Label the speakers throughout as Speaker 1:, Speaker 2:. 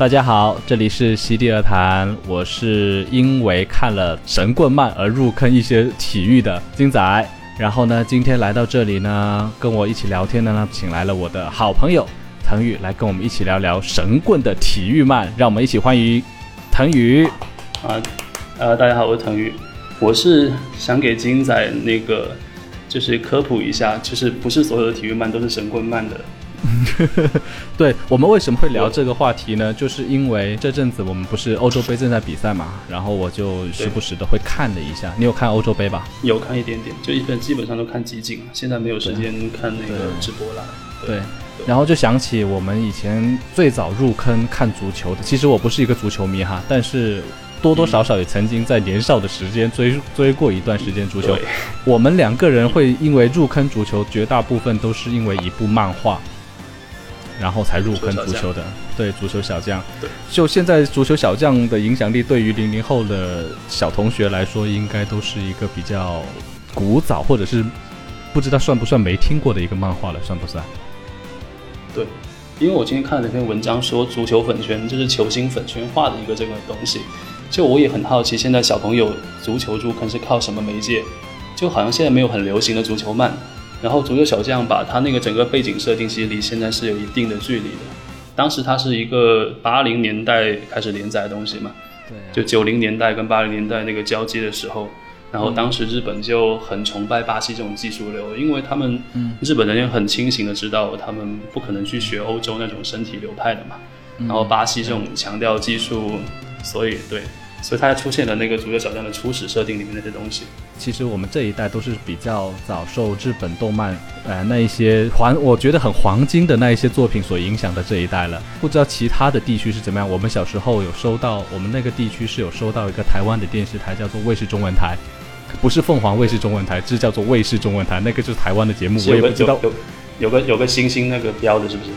Speaker 1: 大家好，这里是席地而谈，我是因为看了神棍漫而入坑一些体育的金仔。然后呢，今天来到这里呢，跟我一起聊天的呢，请来了我的好朋友腾宇，来跟我们一起聊聊神棍的体育漫。让我们一起欢迎腾宇。
Speaker 2: 啊，呃，大家好，我是腾宇，我是想给金仔那个就是科普一下，就是不是所有的体育漫都是神棍漫的。
Speaker 1: 对我们为什么会聊这个话题呢？就是因为这阵子我们不是欧洲杯正在比赛嘛，然后我就时不时的会看了一下。你有看欧洲杯吧？
Speaker 2: 有看一点点，就一般基本上都看集锦现在没有时间看那个直播了。
Speaker 1: 对，然后就想起我们以前最早入坑看足球的。其实我不是一个足球迷哈，但是多多少少也曾经在年少的时间追追过一段时间足球。我们两个人会因为入坑足球，绝大部分都是因为一部漫画。然后才入坑足球的，对足球小将。
Speaker 2: 对，
Speaker 1: 就现在足球小将的影响力，对于零零后的小同学来说，应该都是一个比较古早，或者是不知道算不算没听过的一个漫画了，算不算？
Speaker 2: 对，因为我今天看了那篇文章，说足球粉圈就是球星粉圈化的一个这个东西，就我也很好奇，现在小朋友足球入坑是靠什么媒介？就好像现在没有很流行的足球漫。然后足球小将把他那个整个背景设定，其实离现在是有一定的距离的。当时它是一个八零年代开始连载的东西嘛，
Speaker 1: 对，
Speaker 2: 就九零年代跟八零年代那个交接的时候，然后当时日本就很崇拜巴西这种技术流，因为他们日本人也很清醒的知道，他们不可能去学欧洲那种身体流派的嘛，然后巴西这种强调技术，所以对。所以它出现了那个足球小将的初始设定里面那些东西。
Speaker 1: 其实我们这一代都是比较早受日本动漫，呃，那一些黄，我觉得很黄金的那一些作品所影响的这一代了。不知道其他的地区是怎么样。我们小时候有收到，我们那个地区是有收到一个台湾的电视台，叫做卫视中文台，不是凤凰卫视中文台，这叫做卫视中文台，那个就是台湾的节目。我也不知道
Speaker 2: 有有个有个星星那个标的是不是？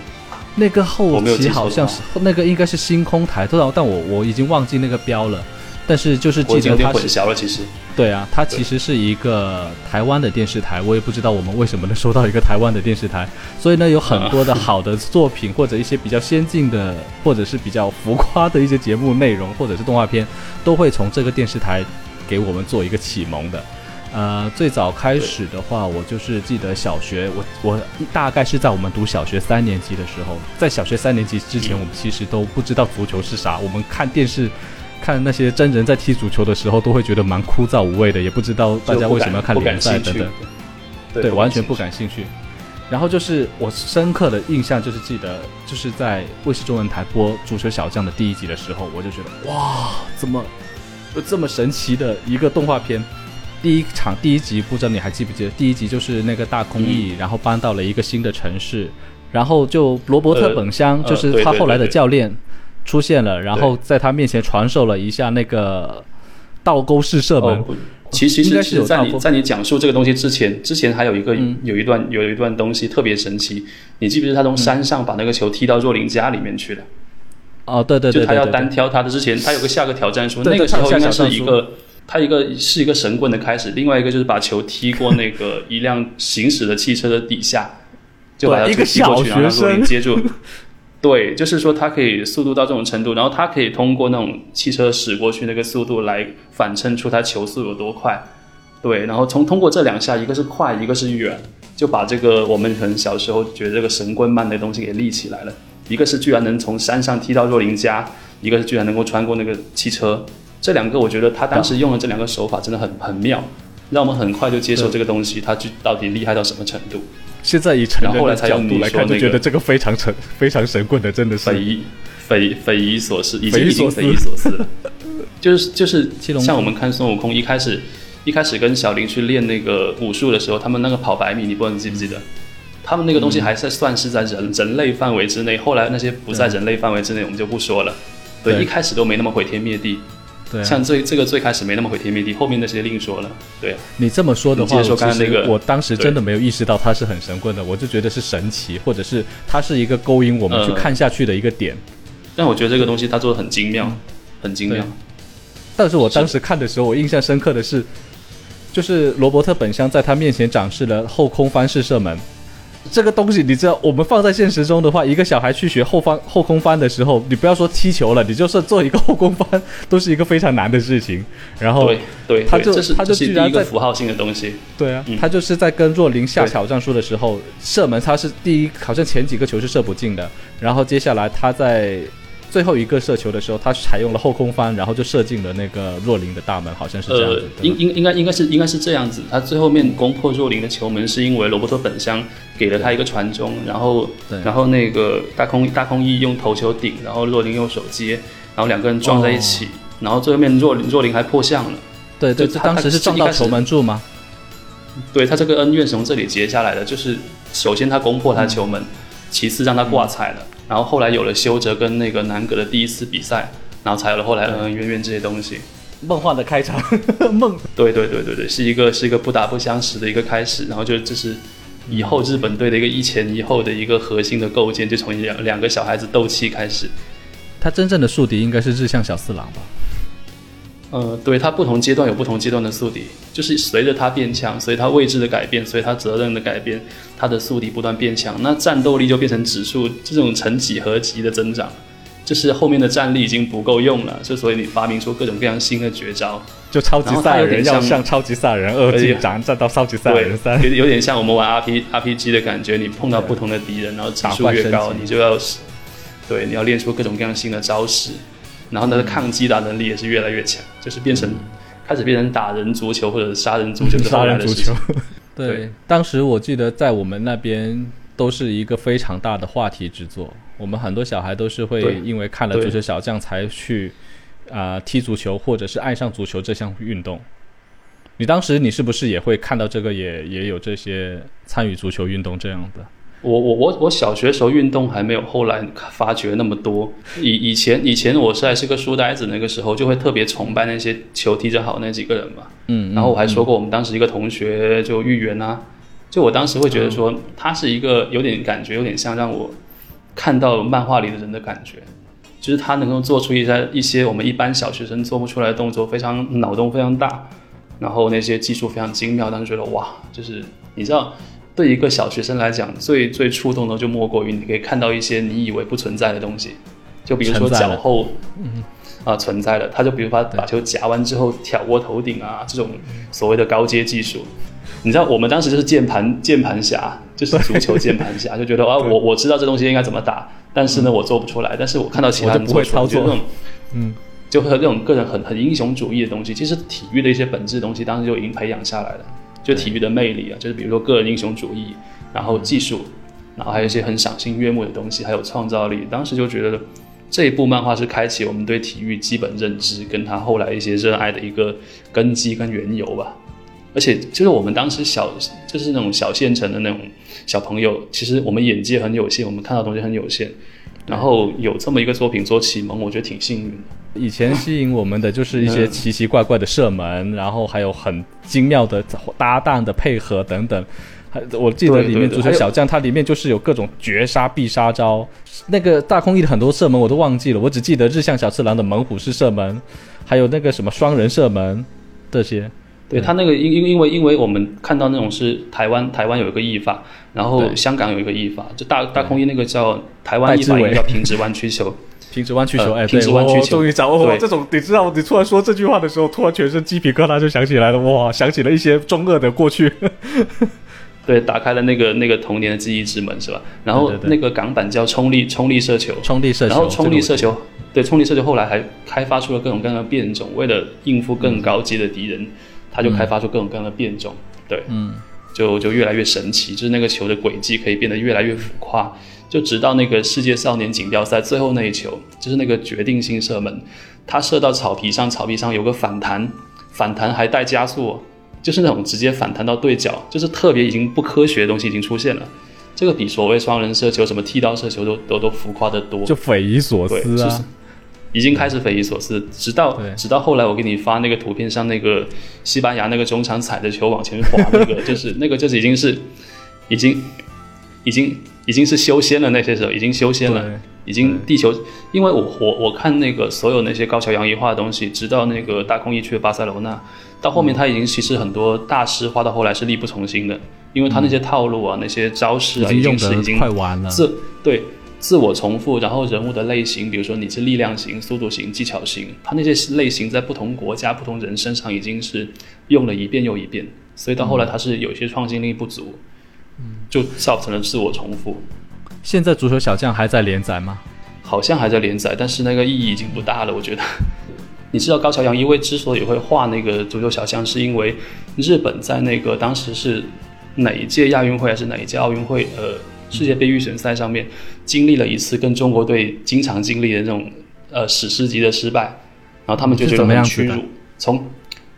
Speaker 1: 那个后期好像是那个应该是星空台，但但我我已经忘记那个标了。但是就是记得它
Speaker 2: 小了，其实
Speaker 1: 对啊，它其实是一个台湾的电视台，我也不知道我们为什么能收到一个台湾的电视台，所以呢，有很多的好的作品或者一些比较先进的或者是比较浮夸的一些节目内容或者是动画片，都会从这个电视台给我们做一个启蒙的。呃，最早开始的话，我就是记得小学，我我大概是在我们读小学三年级的时候，在小学三年级之前，我们其实都不知道足球是啥，我们看电视。看那些真人在踢足球的时候，都会觉得蛮枯燥无味的，也不知道大家为什么要看联赛等等。对，完全不感兴趣。然后就是我深刻的印象，就是记得就是在卫视中文台播《足球小将》的第一集的时候，我就觉得哇，怎么这么神奇的一个动画片？第一场第一集，不知道你还记不记得？第一集就是那个大空翼，然后搬到了一个新的城市，然后就罗伯特本乡，就是他后来的教练。出现了，然后在他面前传授了一下那个倒钩式射门。
Speaker 2: 其实应该是在你在你讲述这个东西之前，之前还有一个有一段有一段东西特别神奇。你记不记得他从山上把那个球踢到若琳家里面去了？
Speaker 1: 哦，对对对，
Speaker 2: 就他要单挑他的之前，他有个下个挑战书，那个时候应该是一个他一个是一个神棍的开始，另外一个就是把球踢过那个一辆行驶的汽车的底下，就把他踢过去，然后让若琳接住。对，就是说它可以速度到这种程度，然后它可以通过那种汽车驶过去那个速度来反衬出它球速有多快。对，然后从通过这两下，一个是快，一个是远，就把这个我们可能小时候觉得这个神棍慢的东西给立起来了。一个是居然能从山上踢到若琳家，一个是居然能够穿过那个汽车。这两个我觉得他当时用的这两个手法真的很很妙，让我们很快就接受这个东西，它就到底厉害到什么程度。
Speaker 1: 现在以成人的角度来看，就觉得这个非常神、非常神棍的，真的是
Speaker 2: 匪夷匪匪夷所思，已经已经匪夷所思了。就是就是像我们看孙悟空一开始一开始跟小林去练那个武术的时候，他们那个跑百米，你不知道记不记得？他们那个东西还是算是在人人类范围之内，后来那些不在人类范围之内，我们就不说了。对，一开始都没那么毁天灭地。像最这个最开始没那么毁天灭地，后面那些另说了。对
Speaker 1: 你这么说的话，
Speaker 2: 说刚刚那个，
Speaker 1: 我当时真的没有意识到他是很神棍的，我就觉得是神奇，或者是他是一个勾引我们去看下去的一个点。
Speaker 2: 但我觉得这个东西他做的很精妙，很精妙。
Speaker 1: 但是我当时看的时候，我印象深刻的是，就是罗伯特本乡在他面前展示了后空翻式射门，这个东西你知道，我们放在现实中的话，一个小孩去学后方后空翻的时候，你不要说踢球了，你就是做一个后空翻，都是一个非常难的事情。然后，
Speaker 2: 对对，
Speaker 1: 他就他就
Speaker 2: 居然在符号性的东西。
Speaker 1: 对啊，他就是在跟若琳下挑战书的时候，射门他是第一，好像前几个球是射不进的，然后接下来他在。最后一个射球的时候，他采用了后空翻，然后就射进了那个若琳的大门，好像是这样子。
Speaker 2: 应应应该应该是应该是这样子。他最后面攻破若琳的球门，是因为罗伯特本乡给了他一个传中，然后然后那个大空大空翼用头球顶，然后若琳用手接，然后两个人撞在一起，然后最后面若若琳还破相了。
Speaker 1: 对对，当时是撞到球门柱吗？
Speaker 2: 对他这个恩怨是从这里结下来的，就是首先他攻破他球门，其次让他挂彩了。然后后来有了修哲跟那个南葛的第一次比赛，然后才有了后来恩恩怨怨这些东西。
Speaker 1: 梦幻的开场，梦。
Speaker 2: 对对对对对，是一个是一个不打不相识的一个开始。然后就这是以后日本队的一个一前一后的一个核心的构建，就从两两个小孩子斗气开始。
Speaker 1: 他真正的宿敌应该是日向小四郎吧？
Speaker 2: 呃，对他不同阶段有不同阶段的宿敌，就是随着他变强，随他位置的改变，随他责任的改变，他的宿敌不断变强，那战斗力就变成指数这种成几何级的增长，就是后面的战力已经不够用了，就所以你发明出各种各样新的绝招，
Speaker 1: 就超级赛亚人要像超级赛亚人二进展，战到超级赛亚人三，
Speaker 2: 有有点像我们玩 R P R P G 的感觉，你碰到不同的敌人，然后指数越高，你就要对你要练出各种各样新的招式。然后他的抗击打能力也是越来越强，就是变成开始变成打人足球或者杀人足球
Speaker 1: 杀人足球。对，当时我记得在我们那边都是一个非常大的话题之作。我们很多小孩都是会因为看了足球小将才去啊踢足球，或者是爱上足球这项运动。你当时你是不是也会看到这个，也也有这些参与足球运动这样的？
Speaker 2: 我我我我小学时候运动还没有后来发掘那么多。以以前以前我是还是个书呆子，那个时候就会特别崇拜那些球踢得好那几个人嘛。
Speaker 1: 嗯。
Speaker 2: 然后我还说过，我们当时一个同学就玉圆啊，就我当时会觉得说，他是一个有点感觉，有点像让我看到漫画里的人的感觉，就是他能够做出一些一些我们一般小学生做不出来的动作，非常脑洞非常大，然后那些技术非常精妙，当时觉得哇，就是你知道。对一个小学生来讲，最最触动的就莫过于你可以看到一些你以为不存在的东西，就比如说脚后，啊存在的，他就比如把把球夹完之后挑过头顶啊，这种所谓的高阶技术，你知道我们当时就是键盘键盘侠，就是足球键盘侠，就觉得啊我我知道这东西应该怎么打，但是呢我做不出来，但是我看到其他人做出来，就那种，嗯，就和那种个人很很英雄主义的东西，其实体育的一些本质东西，当时就已经培养下来了。就体育的魅力啊，就是比如说个人英雄主义，然后技术，然后还有一些很赏心悦目的东西，还有创造力。当时就觉得这一部漫画是开启我们对体育基本认知，跟他后来一些热爱的一个根基跟缘由吧。而且就是我们当时小，就是那种小县城的那种小朋友，其实我们眼界很有限，我们看到东西很有限。然后有这么一个作品做启蒙，我觉得挺幸运的。
Speaker 1: 以前吸引我们的就是一些奇奇怪怪的射门，然后还有很精妙的搭档的配合等等。还我记得里面足球小将，它里面就是有各种绝杀必杀招。那个大空翼的很多射门我都忘记了，我只记得日向小次郎的猛虎式射门，还有那个什么双人射门这些。
Speaker 2: 对他那个因因因为因为我们看到那种是台湾台湾有一个译法，然后香港有一个译法，就大大空翼那个叫台湾译法叫平直弯曲球。
Speaker 1: 平直弯曲球，哎，
Speaker 2: 平直弯曲球，
Speaker 1: 终于掌握了这种。你知道，你突然说这句话的时候，突然全身鸡皮疙瘩就想起来了，哇，想起了一些中二的过去。
Speaker 2: 对，打开了那个那个童年的记忆之门，是吧？然后那个港版叫冲力冲力射球，
Speaker 1: 冲力射
Speaker 2: 球，然后冲力射球，对，冲力射球后来还开发出了各种各样的变种，为了应付更高级的敌人，他就开发出各种各样的变种，对，
Speaker 1: 嗯，
Speaker 2: 就就越来越神奇，就是那个球的轨迹可以变得越来越浮夸。就直到那个世界少年锦标赛最后那一球，就是那个决定性射门，他射到草皮上，草皮上有个反弹，反弹还带加速，就是那种直接反弹到对角，就是特别已经不科学的东西已经出现了。这个比所谓双人射球、什么剃刀射球都都都浮夸得多，
Speaker 1: 就匪夷所思啊！
Speaker 2: 已经开始匪夷所思，直到直到后来我给你发那个图片上那个西班牙那个中场踩着球往前滑那个，就是那个就是已经是已经已经。已经是修仙了，那些时候已经修仙了，已经地球，因为我我我看那个所有那些高桥洋一画的东西，直到那个大空翼去了巴塞罗那，到后面他已经其实很多大师画到后来是力不从心的，因为他那些套路啊、那些招式啊，已经是已经
Speaker 1: 快完了。
Speaker 2: 自对自我重复，然后人物的类型，比如说你是力量型、速度型、技巧型，他那些类型在不同国家、不同人身上已经是用了一遍又一遍，所以到后来他是有些创新力不足，嗯，就造成了自我重复。
Speaker 1: 现在足球小将还在连载吗？
Speaker 2: 好像还在连载，但是那个意义已经不大了。我觉得，你知道高桥洋一为之所以会画那个足球小将，是因为日本在那个当时是哪一届亚运会还是哪一届奥运会？呃，世界杯预选赛上面经历了一次跟中国队经常经历的那种呃史诗级的失败，然后他们就觉得很屈辱。从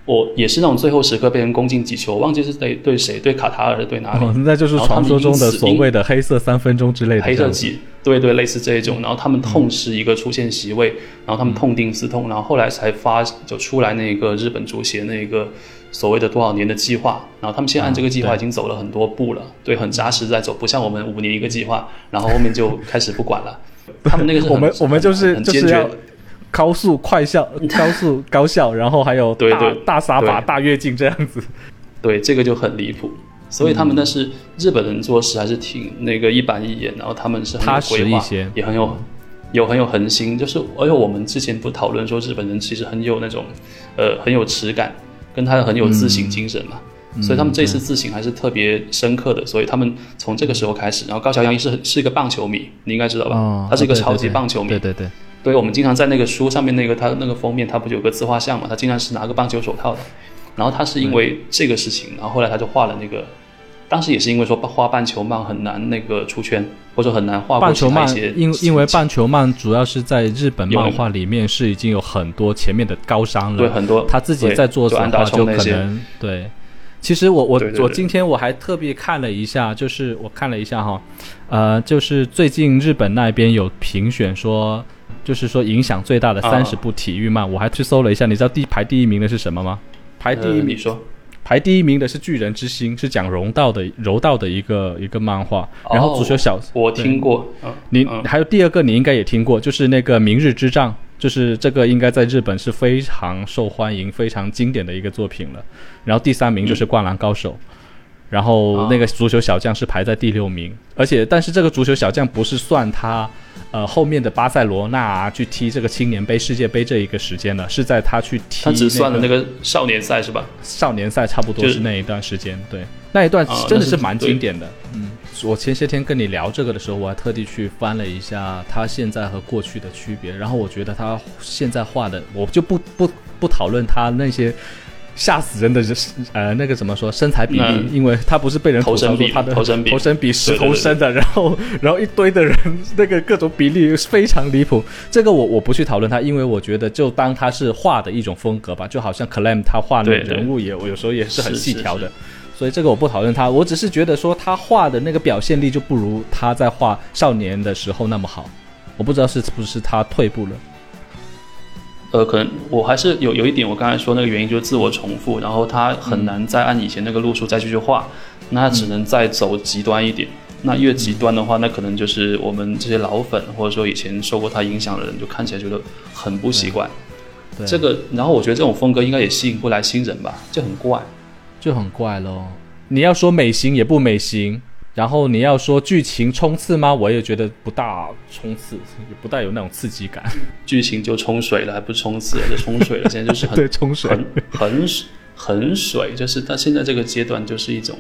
Speaker 2: 我也是那种最后时刻被人攻进几球，忘记是对对谁，对卡塔尔对哪里？
Speaker 1: 那就是传说中的所谓的黑色三分钟之类的。
Speaker 2: 黑色几？对对，类似这一种。然后他们痛失一个出线席位，然后他们痛定思痛，然后后来才发就出来那个日本足协那个所谓的多少年的计划。然后他们现在按这个计划已经走了很多步了，对，很扎实在走，不像我们五年一个计划，然后后面就开始不管了。他们那个是
Speaker 1: 我们我们就是就是要。高速快效，高速高效，然后还有大大撒把、大跃进这样子，
Speaker 2: 对，这个就很离谱。所以他们那是日本人做事还是挺那个一板一眼，然后他们是很有规划，也很有有很有恒心。就是而且我们之前不讨论说日本人其实很有那种呃很有耻感，跟他很有自省精神嘛。所以他们这次自省还是特别深刻的。所以他们从这个时候开始，然后高桥洋一是是一个棒球迷，你应该知道吧？他是一个超级棒球迷，
Speaker 1: 对对对。
Speaker 2: 所以我们经常在那个书上面那个他那个封面，他不就有个自画像嘛？他经常是拿个棒球手套的。然后他是因为这个事情，然后后来他就画了那个。当时也是因为说画棒球漫很难那个出圈，或者很难画
Speaker 1: 棒球漫。因因为棒球漫主要是在日本漫画里面是已经有很多前面的高商了，
Speaker 2: 对很多
Speaker 1: 他自己在做的话就可能对。其实我我我今天我还特别看了一下，就是我看了一下哈，呃，就是最近日本那边有评选说。就是说，影响最大的三十部体育漫，我还去搜了一下，你知道第排第一名的是什么吗？排第一名，
Speaker 2: 你说，
Speaker 1: 排第一名的是《巨人之心》，是讲柔道的柔道的一个一个漫画。然后足球小，
Speaker 2: 我听过。
Speaker 1: 你还有第二个，你应该也听过，就是那个《明日之战》，就是这个应该在日本是非常受欢迎、非常经典的一个作品了。然后第三名就是《灌篮高手》，然后那个足球小将是排在第六名，而且但是这个足球小将不是算他。呃，后面的巴塞罗那啊去踢这个青年杯、世界杯这一个时间的，是在他去踢，他
Speaker 2: 只算了那个少年赛是吧？
Speaker 1: 少年赛差不多是那一段时间，对，那一段真的是蛮经典的。嗯，我前些天跟你聊这个的时候，我还特地去翻了一下他现在和过去的区别，然后我觉得他现在画的，我就不不不讨论他那些。吓死人的，是呃，那个怎么说身材比例？因为他不是被人
Speaker 2: 头身比
Speaker 1: 他的
Speaker 2: 头身比
Speaker 1: 头身比石头身的，然后然后一堆的人，那个各种比例非常离谱。这个我我不去讨论他，因为我觉得就当他是画的一种风格吧，就好像 Clam 他画的人物也我有时候也是很细条的，所以这个我不讨论他，我只是觉得说他画的那个表现力就不如他在画少年的时候那么好。我不知道是不是他退步了。
Speaker 2: 呃，可能我还是有有一点，我刚才说那个原因就是自我重复，然后他很难再按以前那个路数再继续画，那只能再走极端一点。那越极端的话，那可能就是我们这些老粉或者说以前受过他影响的人，就看起来觉得很不习惯。这个，然后我觉得这种风格应该也吸引不来新人吧，就很怪，
Speaker 1: 就很怪咯。你要说美型也不美型。然后你要说剧情冲刺吗？我也觉得不大冲刺，也不带有那种刺激感。
Speaker 2: 剧情就冲水了，还不冲刺，就冲水了。现在就是很
Speaker 1: 对冲水，
Speaker 2: 很很很水，就是它现在这个阶段就是一种，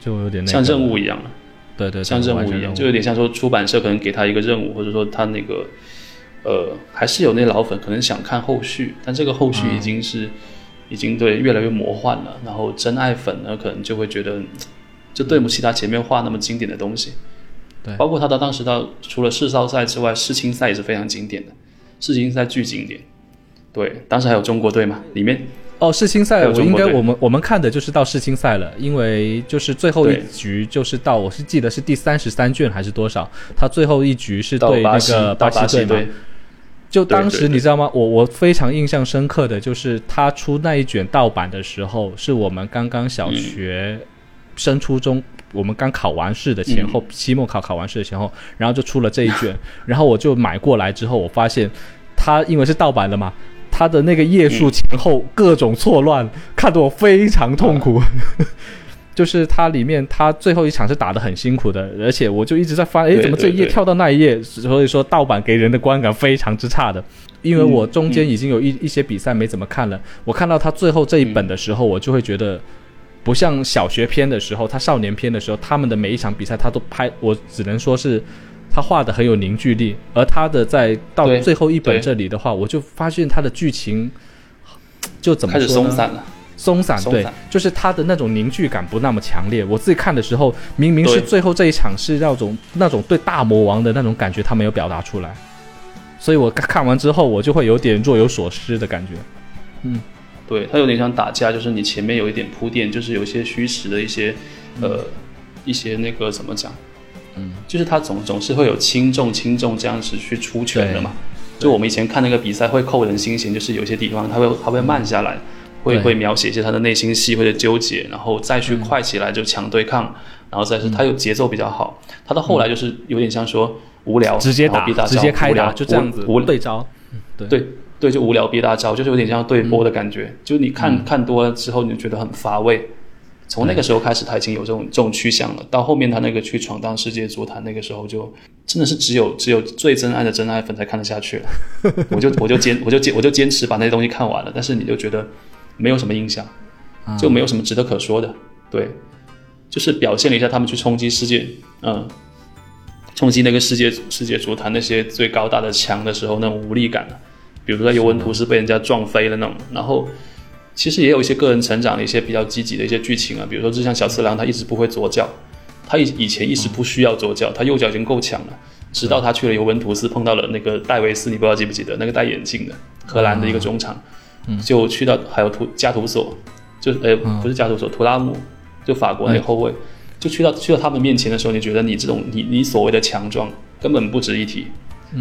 Speaker 1: 就有点
Speaker 2: 像任务一样了。
Speaker 1: 对对，
Speaker 2: 像任务一样，就有点像说出版社可能给他一个任务，或者说他那个呃，还是有那老粉可能想看后续，但这个后续已经是已经对越来越魔幻了。然后真爱粉呢，可能就会觉得。就对不起他前面画那么经典的东西，
Speaker 1: 对，
Speaker 2: 包括他的当时到除了世少赛之外，世青赛也是非常经典的，世青赛巨经典，对，当时还有中国队嘛，里面。
Speaker 1: 哦，世青赛我应该我们我们看的就是到世青赛了，因为就是最后一局就是到我是记得是第三十三卷还是多少，他最后一局是对那个
Speaker 2: 巴
Speaker 1: 西队嘛，就当时你知道吗？我我非常印象深刻的就是他出那一卷盗版的时候，是我们刚刚小学。升初中我们刚考完试的前后，期末考考完试的前后，然后就出了这一卷，然后我就买过来之后，我发现它因为是盗版的嘛，它的那个页数前后各种错乱，看得我非常痛苦。就是它里面，它最后一场是打得很辛苦的，而且我就一直在翻，哎，怎么这一页跳到那一页？所以说盗版给人的观感非常之差的。因为我中间已经有一一些比赛没怎么看了，我看到他最后这一本的时候，我就会觉得，不像小学篇的时候，他少年篇的时候，他们的每一场比赛他都拍，我只能说是他画的很有凝聚力，而他的在到最后一本这里的话，我就发现他的剧情就怎么
Speaker 2: 开始松散了。
Speaker 1: 松散，对，就是他的那种凝聚感不那么强烈。我自己看的时候，明明是最后这一场是那种那种对大魔王的那种感觉，他没有表达出来，所以我看完之后，我就会有点若有所思的感觉。嗯，
Speaker 2: 对他有点像打架，就是你前面有一点铺垫，就是有一些虚实的一些呃一些那个怎么讲？嗯，就是他总总是会有轻重轻重这样子去出拳的嘛。就我们以前看那个比赛会扣人心弦，就是有些地方他会他会慢下来。会会描写一些他的内心戏或者纠结，然后再去快起来就强对抗，然后再是他有节奏比较好。他到后来就是有点像说无聊
Speaker 1: 直接打直接开
Speaker 2: 打
Speaker 1: 就这样子
Speaker 2: 无
Speaker 1: 对招，
Speaker 2: 对对对就无聊憋大招，就是有点像对波的感觉。就你看看多了之后，你就觉得很乏味。从那个时候开始，他已经有这种这种趋向了。到后面他那个去闯荡世界足坛，那个时候就真的是只有只有最真爱的真爱粉才看得下去了。我就我就坚我就坚我就坚持把那些东西看完了，但是你就觉得。没有什么印象，就没有什么值得可说的。对，就是表现了一下他们去冲击世界，嗯，冲击那个世界世界足坛那些最高大的墙的时候那种无力感比如说尤文图斯被人家撞飞了那种，然后其实也有一些个人成长的一些比较积极的一些剧情啊。比如说，就像小次郎，他一直不会左脚，他以以前一直不需要左脚，他右脚已经够强了。直到他去了尤文图斯，碰到了那个戴维斯，你不知道记不记得那个戴眼镜的荷兰的一个中场。就去到还有图加图索，就呃不是加图索，图拉姆，就法国那个后卫，就去到去到他们面前的时候，你觉得你这种你你所谓的强壮根本不值一提，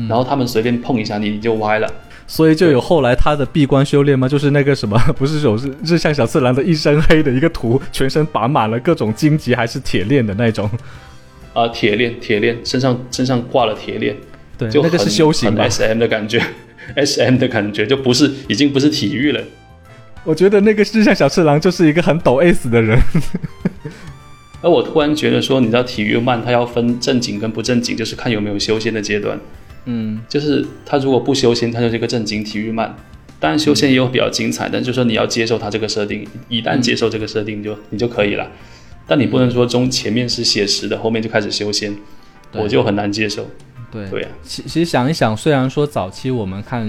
Speaker 2: 然后他们随便碰一下你你就歪了，
Speaker 1: 所以就有后来他的闭关修炼吗？就是那个什么，不是有日日向小次郎的一身黑的一个图，全身绑满了各种荆棘还是铁链的那种，
Speaker 2: 啊铁链铁链身上身上挂了铁链，
Speaker 1: 对，那个是修行
Speaker 2: S M 的感觉。S M 的感觉就不是，已经不是体育了。
Speaker 1: 我觉得那个日向小次郎就是一个很抖 S 的人。
Speaker 2: 而我突然觉得说，你知道体育慢，它要分正经跟不正经，就是看有没有修仙的阶段。
Speaker 1: 嗯，
Speaker 2: 就是他如果不修仙，他就是一个正经体育漫。当然修仙也有比较精彩，但就是说你要接受他这个设定，一旦接受这个设定，就你就可以了。但你不能说中前面是写实的，后面就开始修仙，我就很难接受。
Speaker 1: 对
Speaker 2: 对，
Speaker 1: 其其实想一想，虽然说早期我们看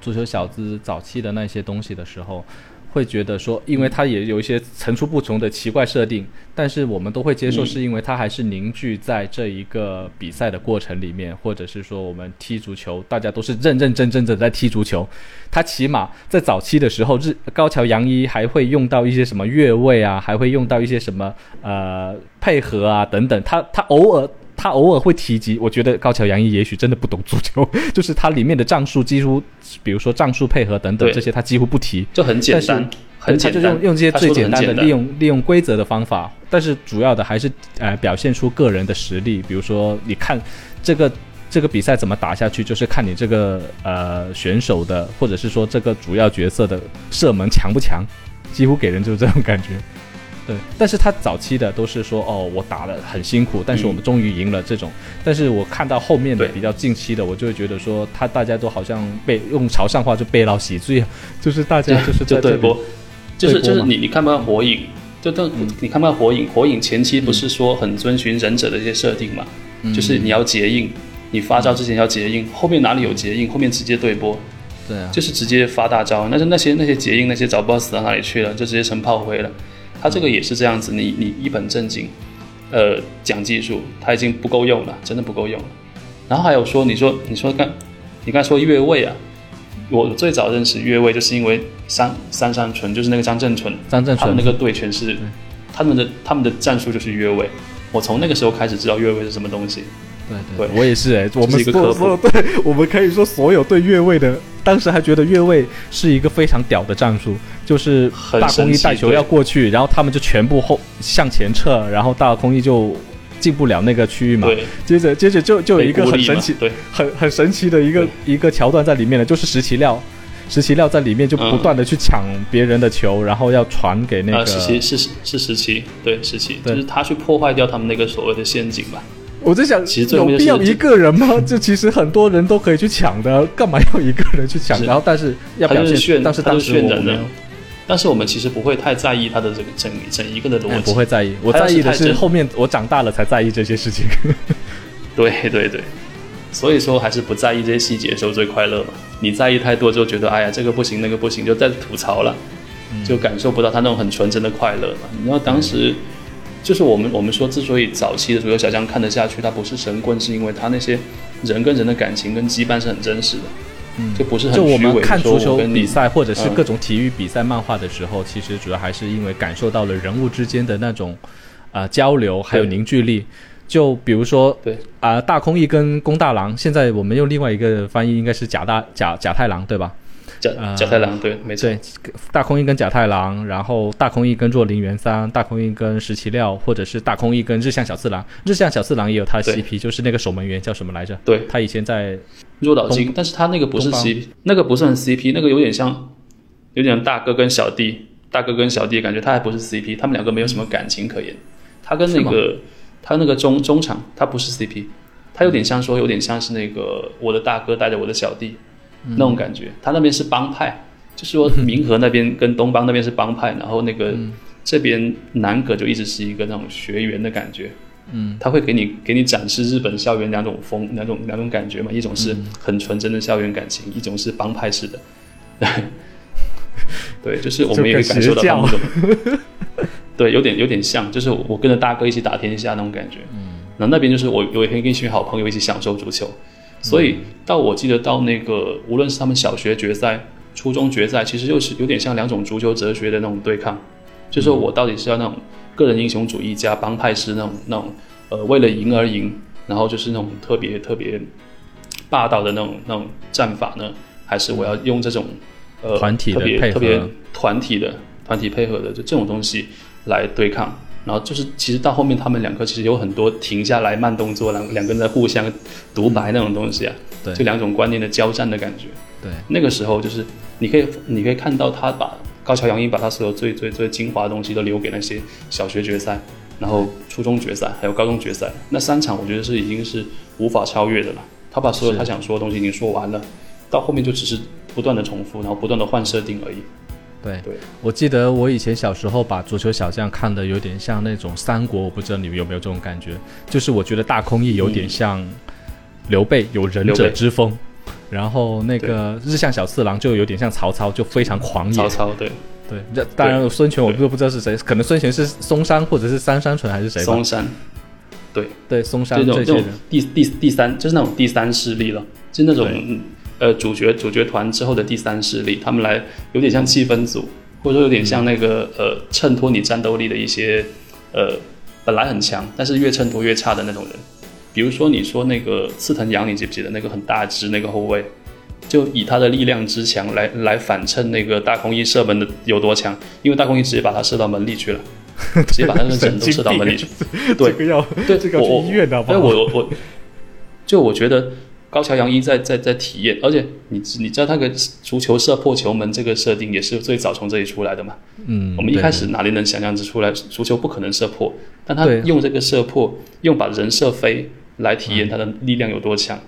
Speaker 1: 足球小子早期的那些东西的时候，会觉得说，因为它也有一些层出不穷的奇怪设定，但是我们都会接受，是因为它还是凝聚在这一个比赛的过程里面，或者是说我们踢足球，大家都是认认真真的在踢足球。它起码在早期的时候，日高桥洋一还会用到一些什么越位啊，还会用到一些什么呃配合啊等等，他他偶尔。他偶尔会提及，我觉得高桥洋一也许真的不懂足球，就是他里面的战术几乎，比如说战术配合等等这些，他几乎不提，
Speaker 2: 就很简单，很简
Speaker 1: 单，他就用用这些最简单的利用利用规则的方法，但是主要的还是呃表现出个人的实力，比如说你看这个这个比赛怎么打下去，就是看你这个呃选手的，或者是说这个主要角色的射门强不强，几乎给人就是这种感觉。对，但是他早期的都是说，哦，我打了很辛苦，但是我们终于赢了这种。但是我看到后面的比较近期的，我就会觉得说，他大家都好像被用潮汕话就背到喜剧，就是大家就是
Speaker 2: 在对播，就是就是你你看不到火影，就都你看不到火影，火影前期不是说很遵循忍者的一些设定嘛，就是你要结印，你发招之前要结印，后面哪里有结印，后面直接对波，
Speaker 1: 对啊，
Speaker 2: 就是直接发大招，那是那些那些结印那些早不知道死到哪里去了，就直接成炮灰了。他这个也是这样子，你你一本正经，呃，讲技术，他已经不够用了，真的不够用了。然后还有说，你说你说刚，你刚才说越位啊，我最早认识越位就是因为三三山纯，就是那个张振纯，
Speaker 1: 张振纯。
Speaker 2: 那个队全是他们的他们的战术就是越位，我从那个时候开始知道越位是什么东西。
Speaker 1: 对对，我也是哎，我们所有对，我们可以说所有对越位的当时还觉得越位是一个非常屌的战术，就是大空翼带球要过去，然后他们就全部后向前撤，然后大空翼就进不了那个区域嘛。接着接着就就有一个很神奇，
Speaker 2: 对，
Speaker 1: 很很神奇的一个一个桥段在里面了，就是石奇料。石奇料在里面就不断的去抢别人的球，然后要传给那个。
Speaker 2: 石奇是是石奇，对石奇，就是他去破坏掉他们那个所谓的陷阱吧。
Speaker 1: 我在想，有必要一个人吗？就其实很多人都可以去抢的，干嘛要一个人去抢？然后但是要表现，但是当时我们，
Speaker 2: 但是我们其实不会太在意他的这个整整一个的逻辑，
Speaker 1: 不会在意。我在意的是后面我长大了才在意这些事情。
Speaker 2: 对对对，所以说还是不在意这些细节的时候最快乐嘛。你在意太多就觉得哎呀这个不行那个不行，就在吐槽了，就感受不到他那种很纯真的快乐嘛。你知道当时。就是我们我们说，之所以早期的足球小将看得下去，他不是神棍，是因为他那些人跟人的感情跟羁绊是很真实的，
Speaker 1: 嗯，
Speaker 2: 就不是很
Speaker 1: 就我们看足球比赛或者是各种体育比赛漫画的时候，其实主要还是因为感受到了人物之间的那种啊交流还有凝聚力。就比如说，
Speaker 2: 对
Speaker 1: 啊，大空翼跟宫大郎，现在我们用另外一个翻译应该是假大假假太郎，对吧？
Speaker 2: 假假太郎对，没错。
Speaker 1: 对，大空翼跟假太郎，然后大空翼跟若林元三，大空翼跟石崎料，或者是大空翼跟日向小次郎。日向小次郎也有他的 CP，就是那个守门员叫什么来着？
Speaker 2: 对，
Speaker 1: 他以前在
Speaker 2: 若岛金，但是他那个不是 CP，那个不是很 CP，那个有点像，有点大哥跟小弟，大哥跟小弟感觉他还不是 CP，他们两个没有什么感情可言。他跟那个他那个中中场，他不是 CP，他有点像说，有点像是那个我的大哥带着我的小弟。那种感觉，他那边是帮派，就是说明和那边跟东邦那边是帮派，然后那个这边南葛就一直是一个那种学员的感觉。
Speaker 1: 嗯，
Speaker 2: 他会给你给你展示日本校园两种风，两种两种感觉嘛，一种是很纯真的校园感情，一种是帮派式的。对，就是我们也会感受到那种，对，有点有点像，就是我跟着大哥一起打天下那种感觉。
Speaker 1: 嗯，
Speaker 2: 那那边就是我我也可以跟一群好朋友一起享受足球。所以到我记得到那个，无论是他们小学决赛、初中决赛，其实就是有点像两种足球哲学的那种对抗，就是说我到底是要那种个人英雄主义加帮派式那种那种，呃，为了赢而赢，然后就是那种特别特别霸道的那种那种战法呢，还是我要用这种呃
Speaker 1: 团体
Speaker 2: 特别特别团体的团体配合的就这种东西来对抗。然后就是，其实到后面他们两个其实有很多停下来慢动作，两两个人在互相独白那种东西啊，
Speaker 1: 对，
Speaker 2: 就两种观念的交战的感觉。
Speaker 1: 对，
Speaker 2: 那个时候就是你可以你可以看到他把高桥阳一把他所有最最最精华的东西都留给那些小学决赛，然后初中决赛还有高中决赛那三场，我觉得是已经是无法超越的了。他把所有他想说的东西已经说完了，到后面就只是不断的重复，然后不断的换设定而已。
Speaker 1: 对。
Speaker 2: 对，
Speaker 1: 我记得我以前小时候把足球小将看的有点像那种三国，我不知道你们有没有这种感觉，就是我觉得大空翼有点像刘备，有仁者之风，然后那个日向小次郎就有点像曹操，就非常狂野。
Speaker 2: 曹操对。
Speaker 1: 对，这当然孙权我不不知道是谁，可能孙权是嵩山或者是三山纯还是谁？
Speaker 2: 嵩山，对。
Speaker 1: 对嵩山
Speaker 2: 这种第第第三就是那种第三势力了，就那种。呃，主角主角团之后的第三势力，他们来有点像气氛组，或者说有点像那个呃衬托你战斗力的一些呃本来很强，但是越衬托越差的那种人。比如说你说那个刺藤阳，你记不记得那个很大只那个后卫，就以他的力量之强来来反衬那个大空翼射门的有多强，因为大空翼直接把他射到门里去了，直接把他的 人都射到门里去。对，
Speaker 1: 这个要
Speaker 2: 对
Speaker 1: 这个要去医院的。
Speaker 2: 哎，我我就我觉得。高桥洋一在在在体验，而且你你知道他个足球射破球门这个设定也是最早从这里出来的嘛？
Speaker 1: 嗯，
Speaker 2: 我们一开始哪里能想象得出来足球不可能射破？但他用这个射破，用把人射飞来体验他的力量有多强。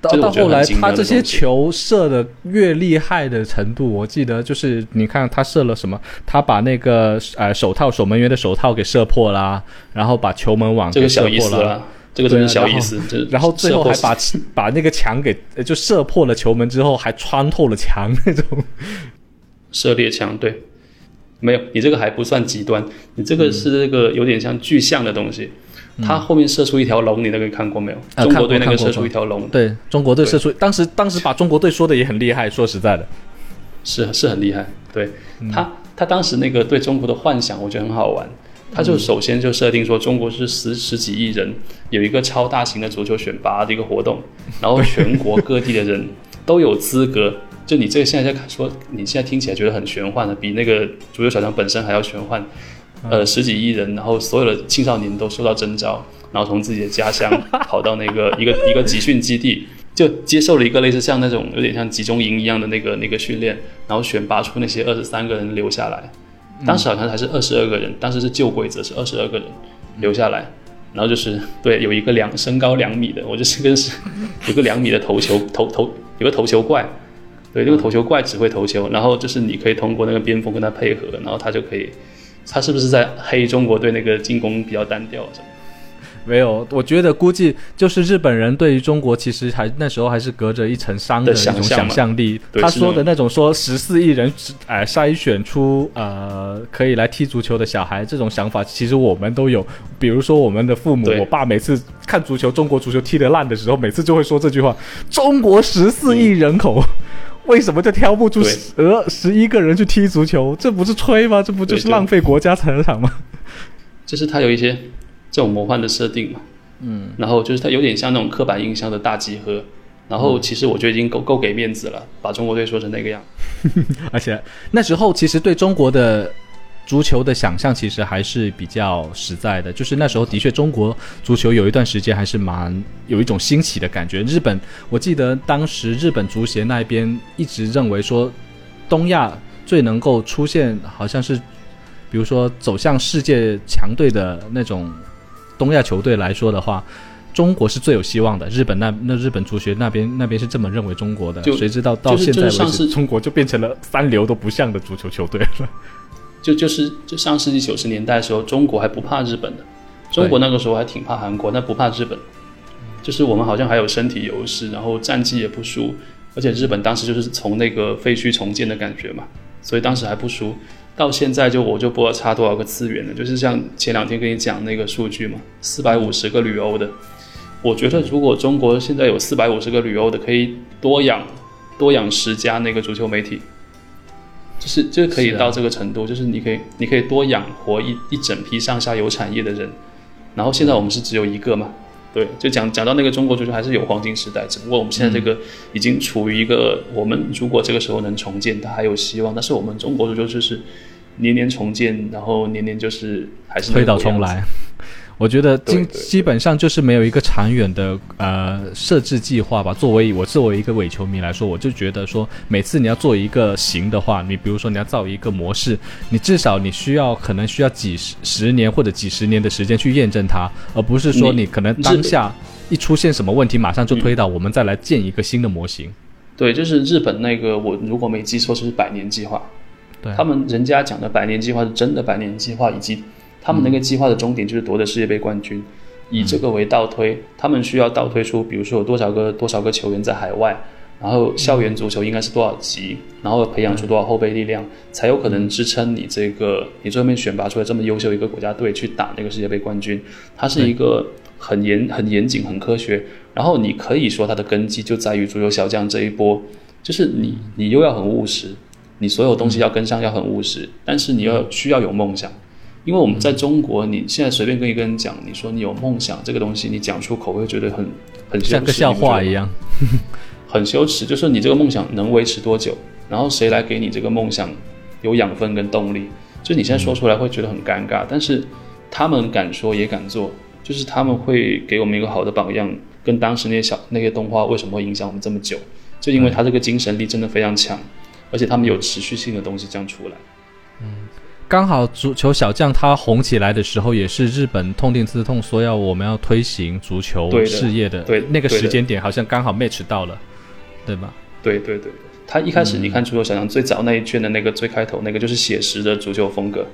Speaker 1: 到到后来，他这些球射的越厉害的程度，我记得就是你看他射了什么，他把那个呃手套守门员的手套给射破啦，然后把球门网给射破了。
Speaker 2: 这个真是小意思，
Speaker 1: 然后最后还把把那个墙给就射破了球门之后，还穿透了墙 那种
Speaker 2: 射猎枪。对，没有你这个还不算极端，你这个是那个有点像具象的东西，它后面射出一条龙，你那个看过没有？中国队那个射出一条龙，
Speaker 1: 对中国队射出，当时当时把中国队说的也很厉害，说实在的，
Speaker 2: 是是很厉害。对他他当时那个对中国的幻想，我觉得很好玩。他就首先就设定说，中国是十十几亿人，有一个超大型的足球选拔的一个活动，然后全国各地的人都有资格就你这个现在在说，你现在听起来觉得很玄幻的，比那个足球小将本身还要玄幻。呃，十几亿人，然后所有的青少年都受到征召，然后从自己的家乡跑到那个一个一个集训基地，就接受了一个类似像那种有点像集中营一样的那个那个训练，然后选拔出那些二十三个人留下来。当时好像还是二十二个人，当时是旧规则是二十二个人留下来，然后就是对有一个两身高两米的，我就是跟是 有个两米的投球投投有个投球怪，对那个投球怪只会投球，然后就是你可以通过那个边锋跟他配合，然后他就可以。他是不是在黑中国队那个进攻比较单调？什么？
Speaker 1: 没有，我觉得估计就是日本人对于中国其实还那时候还是隔着一层伤的那种想象力。他说的那种说十四亿人哎筛选出呃可以来踢足球的小孩，这种想法其实我们都有。比如说我们的父母，我爸每次看足球，中国足球踢得烂的时候，每次就会说这句话：中国十四亿人口。为什么就挑不出十十一个人去踢足球？这不是吹吗？这不就是浪费国家财产吗？
Speaker 2: 就是他有一些这种魔幻的设定嘛，嗯，然后就是它有点像那种刻板印象的大集合，然后其实我觉得已经够够给面子了，把中国队说成那个样，
Speaker 1: 而且那时候其实对中国的。足球的想象其实还是比较实在的，就是那时候的确中国足球有一段时间还是蛮有一种兴起的感觉。日本，我记得当时日本足协那边一直认为说，东亚最能够出现好像是，比如说走向世界强队的那种东亚球队来说的话，中国是最有希望的。日本那那日本足协那边那边是这么认为中国的，谁知道到现在为止，中国就变成了三流都不像的足球球队了。
Speaker 2: 就就是就上世纪九十年代的时候，中国还不怕日本的，中国那个时候还挺怕韩国，但不怕日本。就是我们好像还有身体优势，然后战绩也不输，而且日本当时就是从那个废墟重建的感觉嘛，所以当时还不输。到现在就我就不知道差多少个资源了，就是像前两天跟你讲那个数据嘛，四百五十个旅欧的，我觉得如果中国现在有四百五十个旅欧的，可以多养多养十家那个足球媒体。就是就可以到这个程度，就是你可以你可以多养活一一整批上下游产业的人，然后现在我们是只有一个嘛，对，就讲讲到那个中国足球还是有黄金时代，只不过我们现在这个已经处于一个我们如果这个时候能重建，它还有希望，但是我们中国足球就是年年重建，然后年年就是还是
Speaker 1: 推倒重来。我觉得基基本上就是没有一个长远的呃设置计划吧。作为我作为一个伪球迷来说，我就觉得说，每次你要做一个型的话，你比如说你要造一个模式，你至少你需要可能需要几十十年或者几十年的时间去验证它，而不是说你可能当下一出现什么问题，马上就推倒，我们再来建一个新的模型。
Speaker 2: 对，就是日本那个，我如果没记错，就是百年计划。
Speaker 1: 对，
Speaker 2: 他们人家讲的百年计划是真的百年计划，以及。他们那个计划的终点就是夺得世界杯冠军，以这个为倒推，他们需要倒推出，比如说有多少个多少个球员在海外，然后校园足球应该是多少级，然后培养出多少后备力量，才有可能支撑你这个你最后面选拔出来这么优秀一个国家队去打那个世界杯冠军。它是一个很严很严谨很科学，然后你可以说它的根基就在于足球小将这一波，就是你你又要很务实，你所有东西要跟上要很务实，但是你要需要有梦想。因为我们在中国，你现在随便跟一个人讲，你说你有梦想这个东西，你讲出口会觉得很很
Speaker 1: 像个笑话一样，
Speaker 2: 很羞耻。就是你这个梦想能维持多久？然后谁来给你这个梦想有养分跟动力？就你现在说出来会觉得很尴尬，但是他们敢说也敢做，就是他们会给我们一个好的榜样。跟当时那些小那些动画为什么会影响我们这么久？就因为他这个精神力真的非常强，而且他们有持续性的东西这样出来。
Speaker 1: 嗯。刚好足球小将他红起来的时候，也是日本痛定思痛，说要我们要推行足球事业的，
Speaker 2: 对
Speaker 1: 那个时间点好像刚好 match 到了，对吧？
Speaker 2: 对对对，他一开始你看足球小将最早那一卷的那个最开头那个就是写实的足球风格，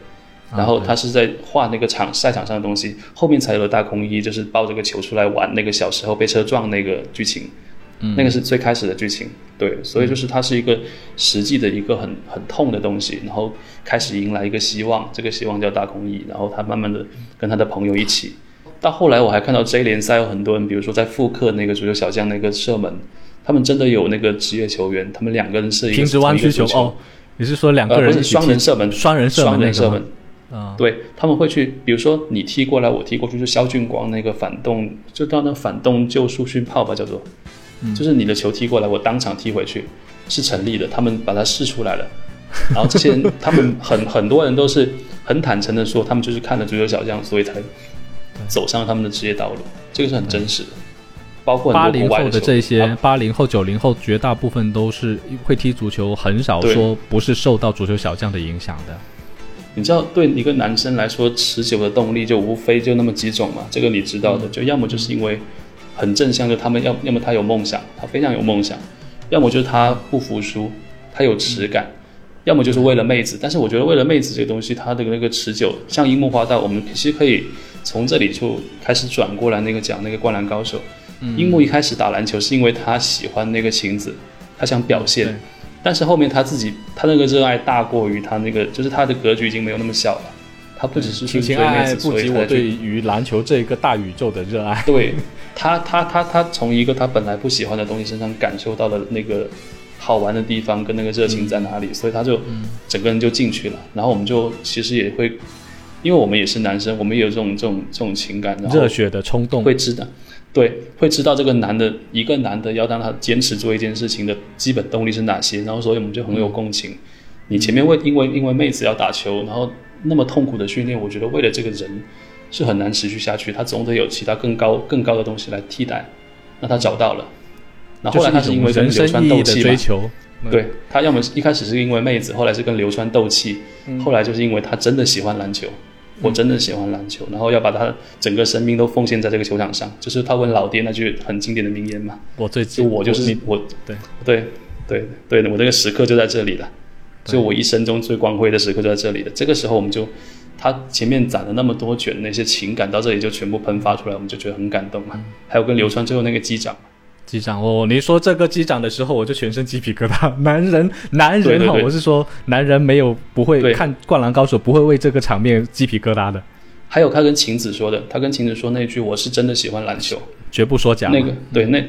Speaker 2: 然后他是在画那个场赛场上的东西，后面才有了大空一，就是抱着个球出来玩那个小时候被车撞那个剧情。那个是最开始的剧情，对，所以就是它是一个实际的一个很很痛的东西，然后开始迎来一个希望，这个希望叫大空翼，然后他慢慢的跟他的朋友一起，到后来我还看到 J 联赛有很多人，比如说在复刻那个足球小将那个射门，他们真的有那个职业球员，他们两个人是一个
Speaker 1: 弯曲球哦，你是说两个人是
Speaker 2: 双人射门，
Speaker 1: 双人
Speaker 2: 射门双人
Speaker 1: 射
Speaker 2: 门，啊，对，他们会去，比如说你踢过来，我踢过去，就肖俊光那个反动，就到那反动救速训炮吧，叫做。就是你的球踢过来，我当场踢回去，是成立的，他们把它试出来了。然后这些人，他们很很多人都是很坦诚的说，他们就是看了足球小将，所以才走上他们的职业道路。这个是很真实的。包括
Speaker 1: 八零后的这些八零后、九零后，绝大部分都是会踢足球，很少说不是受到足球小将的影响的。
Speaker 2: 你知道，对一个男生来说，持久的动力就无非就那么几种嘛。这个你知道的，就要么就是因为很正向，就他们要要么他有梦想，他非常有梦想；要么就是他不服输，他有耻感；要么就是为了妹子。但是我觉得为了妹子这个东西，他的那个持久，像樱木花道，我们其实可以从这里就开始转过来，那个讲那个灌篮高手。樱木一开始打篮球是因为他喜欢那个晴子，他想表现，但是后面他自己他那个热爱大过于他那个，就是他的格局已经没有那么小了。他不只是
Speaker 1: 情情爱爱，不及我对于篮球这一个大宇宙的热爱。
Speaker 2: 对他，他他他从一个他本来不喜欢的东西身上感受到了那个好玩的地方跟那个热情在哪里，所以他就整个人就进去了。然后我们就其实也会，因为我们也是男生，我们也有这种这种这种情感，
Speaker 1: 热血的冲动，
Speaker 2: 会知道。对，会知道这个男的，一个男的要让他坚持做一件事情的基本动力是哪些，然后所以我们就很有共情。你前面为因为因为妹子要打球，然后那么痛苦的训练，我觉得为了这个人是很难持续下去，他总得有其他更高更高的东西来替代。那他找到了，那后来他是因为跟流川斗气
Speaker 1: 嘛？
Speaker 2: 对他要么一开始是因为妹子，后来是跟流川斗气，后来就是因为他真的喜欢篮球。我真的喜欢篮球，然后要把他整个生命都奉献在这个球场上，就是他问老爹那句很经典的名言嘛。
Speaker 1: 我最
Speaker 2: 就我就是我，对对对对，我这个时刻就在这里了，就我一生中最光辉的时刻就在这里了。这个时候我们就，他前面攒了那么多卷那些情感，到这里就全部喷发出来，我们就觉得很感动嘛。还有跟流川最后那个机长。
Speaker 1: 机长哦，你说这个机长的时候，我就全身鸡皮疙瘩。男人，男人哈，我是说，男人没有不会看《灌篮高手》，不会为这个场面鸡皮疙瘩的。
Speaker 2: 还有他跟晴子说的，他跟晴子说那句“我是真的喜欢篮球，
Speaker 1: 绝不说假”。
Speaker 2: 那个对，那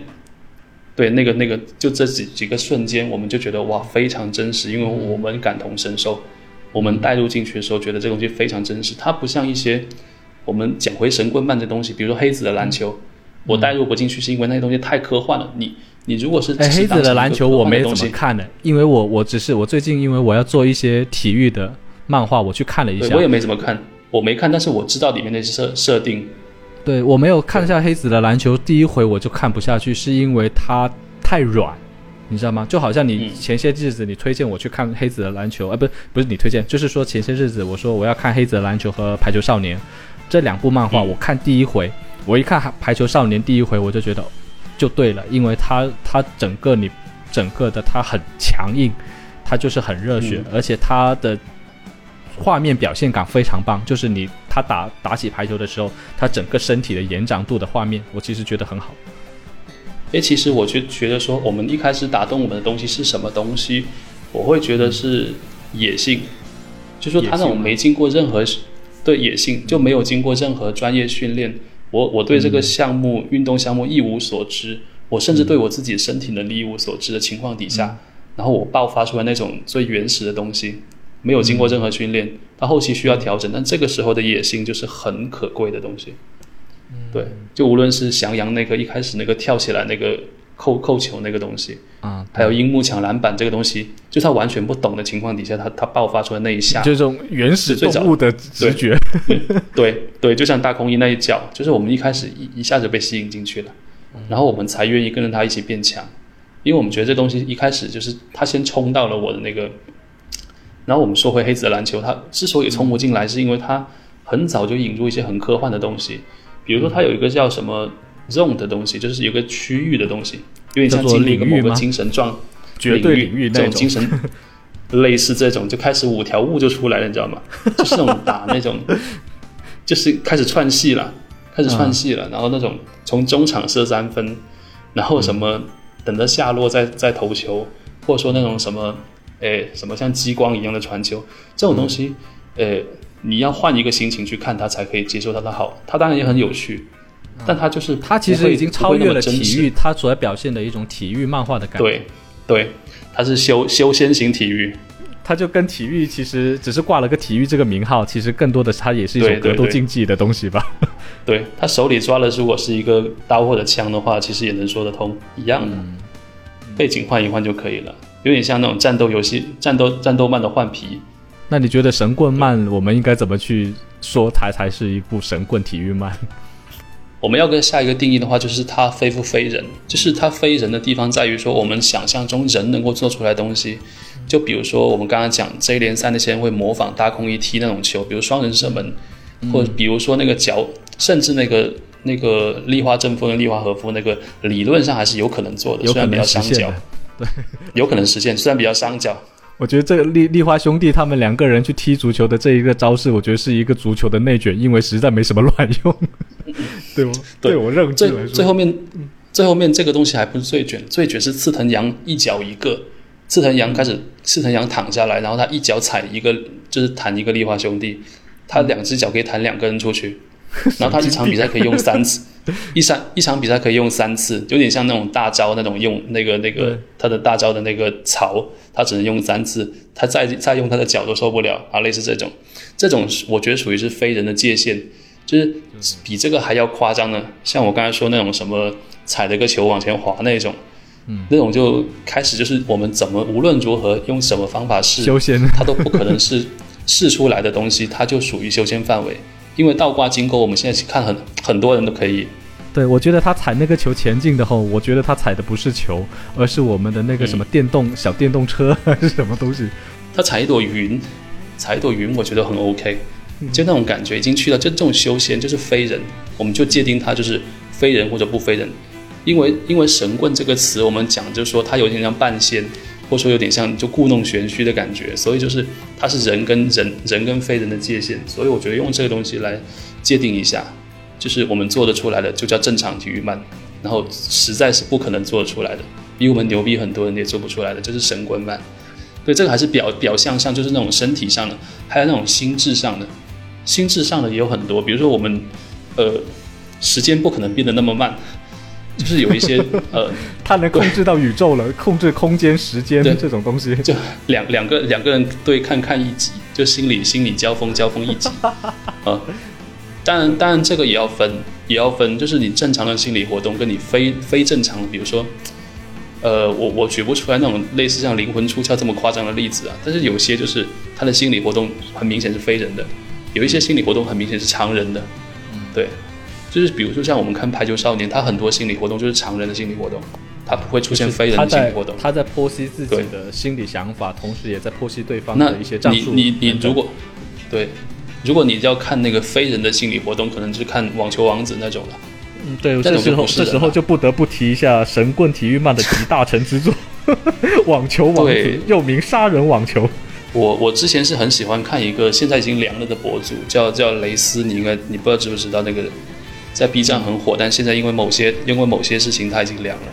Speaker 2: 对那个那个，就这几几个瞬间，我们就觉得哇，非常真实，因为我们感同身受，我们带入进去的时候，觉得这东西非常真实。它不像一些我们捡回神棍漫的东西，比如说黑子的篮球。我带入不进去，是因为那些东西太科幻了。你你如果是哎
Speaker 1: 黑子
Speaker 2: 的
Speaker 1: 篮球，我没怎么看的，因为我我只是我最近因为我要做一些体育的漫画，我去看了一下。
Speaker 2: 我也没怎么看，我没看，但是我知道里面那些设设定。
Speaker 1: 对我没有看下黑子的篮球，第一回我就看不下去，是因为它太软，你知道吗？就好像你前些日子你推荐我去看黑子的篮球，啊，不是不是你推荐，就是说前些日子我说我要看黑子的篮球和排球少年。这两部漫画，我看第一回。我一看《排球少年》第一回，我就觉得就对了，因为他他整个你整个的他很强硬，他就是很热血，而且他的画面表现感非常棒。就是你他打打起排球的时候，他整个身体的延展度的画面，我其实觉得很好。
Speaker 2: 诶，其实我就觉得说，我们一开始打动我们的东西是什么东西？我会觉得是野性，就说他那种没经过任何对野性，就没有经过任何专业训练。我我对这个项目运动项目一无所知，我甚至对我自己身体能力一无所知的情况底下，然后我爆发出来那种最原始的东西，没有经过任何训练，他后期需要调整，但这个时候的野心就是很可贵的东西。对，就无论是翔阳那个一开始那个跳起来那个。扣扣球那个东西
Speaker 1: 啊，
Speaker 2: 还有樱木抢篮板这个东西，就他完全不懂的情况底下，他他爆发出来那一下，
Speaker 1: 就这种原始动物的直觉，
Speaker 2: 对 对，就像大空翼那一脚，就是我们一开始一一下子被吸引进去了，然后我们才愿意跟着他一起变强，因为我们觉得这东西一开始就是他先冲到了我的那个，然后我们说回黑子的篮球，他之所以冲不进来，是因为他很早就引入一些很科幻的东西，比如说他有一个叫什么。zone 的东西就是有个区域的东西，有点像进入一个某个精神状
Speaker 1: 绝对领域
Speaker 2: 这种精神，类似这种就开始五条悟就出来了，你知道吗？就是那种打那种，就是开始串戏了，开始串戏了，然后那种从中场射三分，然后什么等着下落再再投球，或者说那种什么，诶什么像激光一样的传球，这种东西，呃，你要换一个心情去看它才可以接受它的好，它当然也很有趣。但他就是
Speaker 1: 他其实已经超越了体育，他所表现的一种体育漫画的感
Speaker 2: 觉。对，对，他是修修仙型体育，
Speaker 1: 他就跟体育其实只是挂了个体育这个名号，其实更多的他也是一种格斗竞技的东西吧。
Speaker 2: 对他手里抓的如果是一个刀或者枪的话，其实也能说得通，一样的，背景换一换就可以了。有点像那种战斗游戏、战斗战斗漫的换皮。
Speaker 1: 那你觉得神棍漫我们应该怎么去说它才是一部神棍体育漫？
Speaker 2: 我们要跟下一个定义的话，就是它非不非人，就是它非人的地方在于说，我们想象中人能够做出来的东西，就比如说我们刚刚讲 J 联赛那些人会模仿大空一踢那种球，比如双人射门，或者比如说那个脚，甚至那个那个立花正夫跟立花和夫那个理论上还是有可能做的，虽然比较伤脚，
Speaker 1: 对，
Speaker 2: 有可能实现，虽然比较伤脚。
Speaker 1: 我觉得这个立立花兄弟他们两个人去踢足球的这一个招式，我觉得是一个足球的内卷，因为实在没什么乱用，对吗？对我认
Speaker 2: 最最后面，最后面这个东西还不是最卷，最卷是刺藤阳一脚一个，刺藤阳开始刺藤阳躺下来，然后他一脚踩一个，就是弹一个立花兄弟，他两只脚可以弹两个人出去。然后他一场比赛可以用三次，一场一场比赛可以用三次，有点像那种大招那种用那个那个他的大招的那个槽，他只能用三次，他再再用他的脚都受不了啊，类似这种，这种我觉得属于是非人的界限，就是比这个还要夸张的，像我刚才说那种什么踩着个球往前滑那种，
Speaker 1: 嗯，
Speaker 2: 那种就开始就是我们怎么无论如何用什么方法试，
Speaker 1: 修仙，
Speaker 2: 他都不可能是 试出来的东西，它就属于修仙范围。因为倒挂金钩，我们现在去看很很多人都可以。
Speaker 1: 对，我觉得他踩那个球前进的后，我觉得他踩的不是球，而是我们的那个什么电动小电动车 还是什么东西。
Speaker 2: 他踩一朵云，踩一朵云，我觉得很 OK，就那种感觉已经去了。就这种修仙就是非人，我们就界定他就是非人或者不非人。因为因为神棍这个词，我们讲就是说他有点像半仙。或者说有点像就故弄玄虚的感觉，所以就是它是人跟人人跟非人的界限，所以我觉得用这个东西来界定一下，就是我们做得出来的就叫正常体育慢，然后实在是不可能做得出来的，比我们牛逼很多人也做不出来的，就是神棍慢。对，这个还是表表象上，就是那种身体上的，还有那种心智上的，心智上的也有很多，比如说我们呃时间不可能变得那么慢。就是有一些 呃，
Speaker 1: 他能控制到宇宙了，控制空间、时间这种东西。
Speaker 2: 就两两个两个人对看看一集，就心理心理交锋交锋一集啊。当然当然这个也要分也要分，就是你正常的心理活动跟你非非正常的，比如说呃，我我举不出来那种类似像灵魂出窍这么夸张的例子啊。但是有些就是他的心理活动很明显是非人的，有一些心理活动很明显是常人的，对。就是比如说像我们看《排球少年》，他很多心理活动就是常人的心理活动，他不会出现非人的心理活动。
Speaker 1: 他在剖析自己的心理想法，同时也在剖析对方的一些战术。
Speaker 2: 你你你如果对，如果你要看那个非人的心理活动，可能就是看《网球王子》那种了。
Speaker 1: 嗯，对，这时候这时候就不得不提一下神棍体育漫的集大成之作《网球王子》，又名杀人网球。
Speaker 2: 我我之前是很喜欢看一个现在已经凉了的博主，叫叫雷斯，你应该你不知道知不知道那个人。在 B 站很火，但现在因为某些因为某些事情他已经凉了。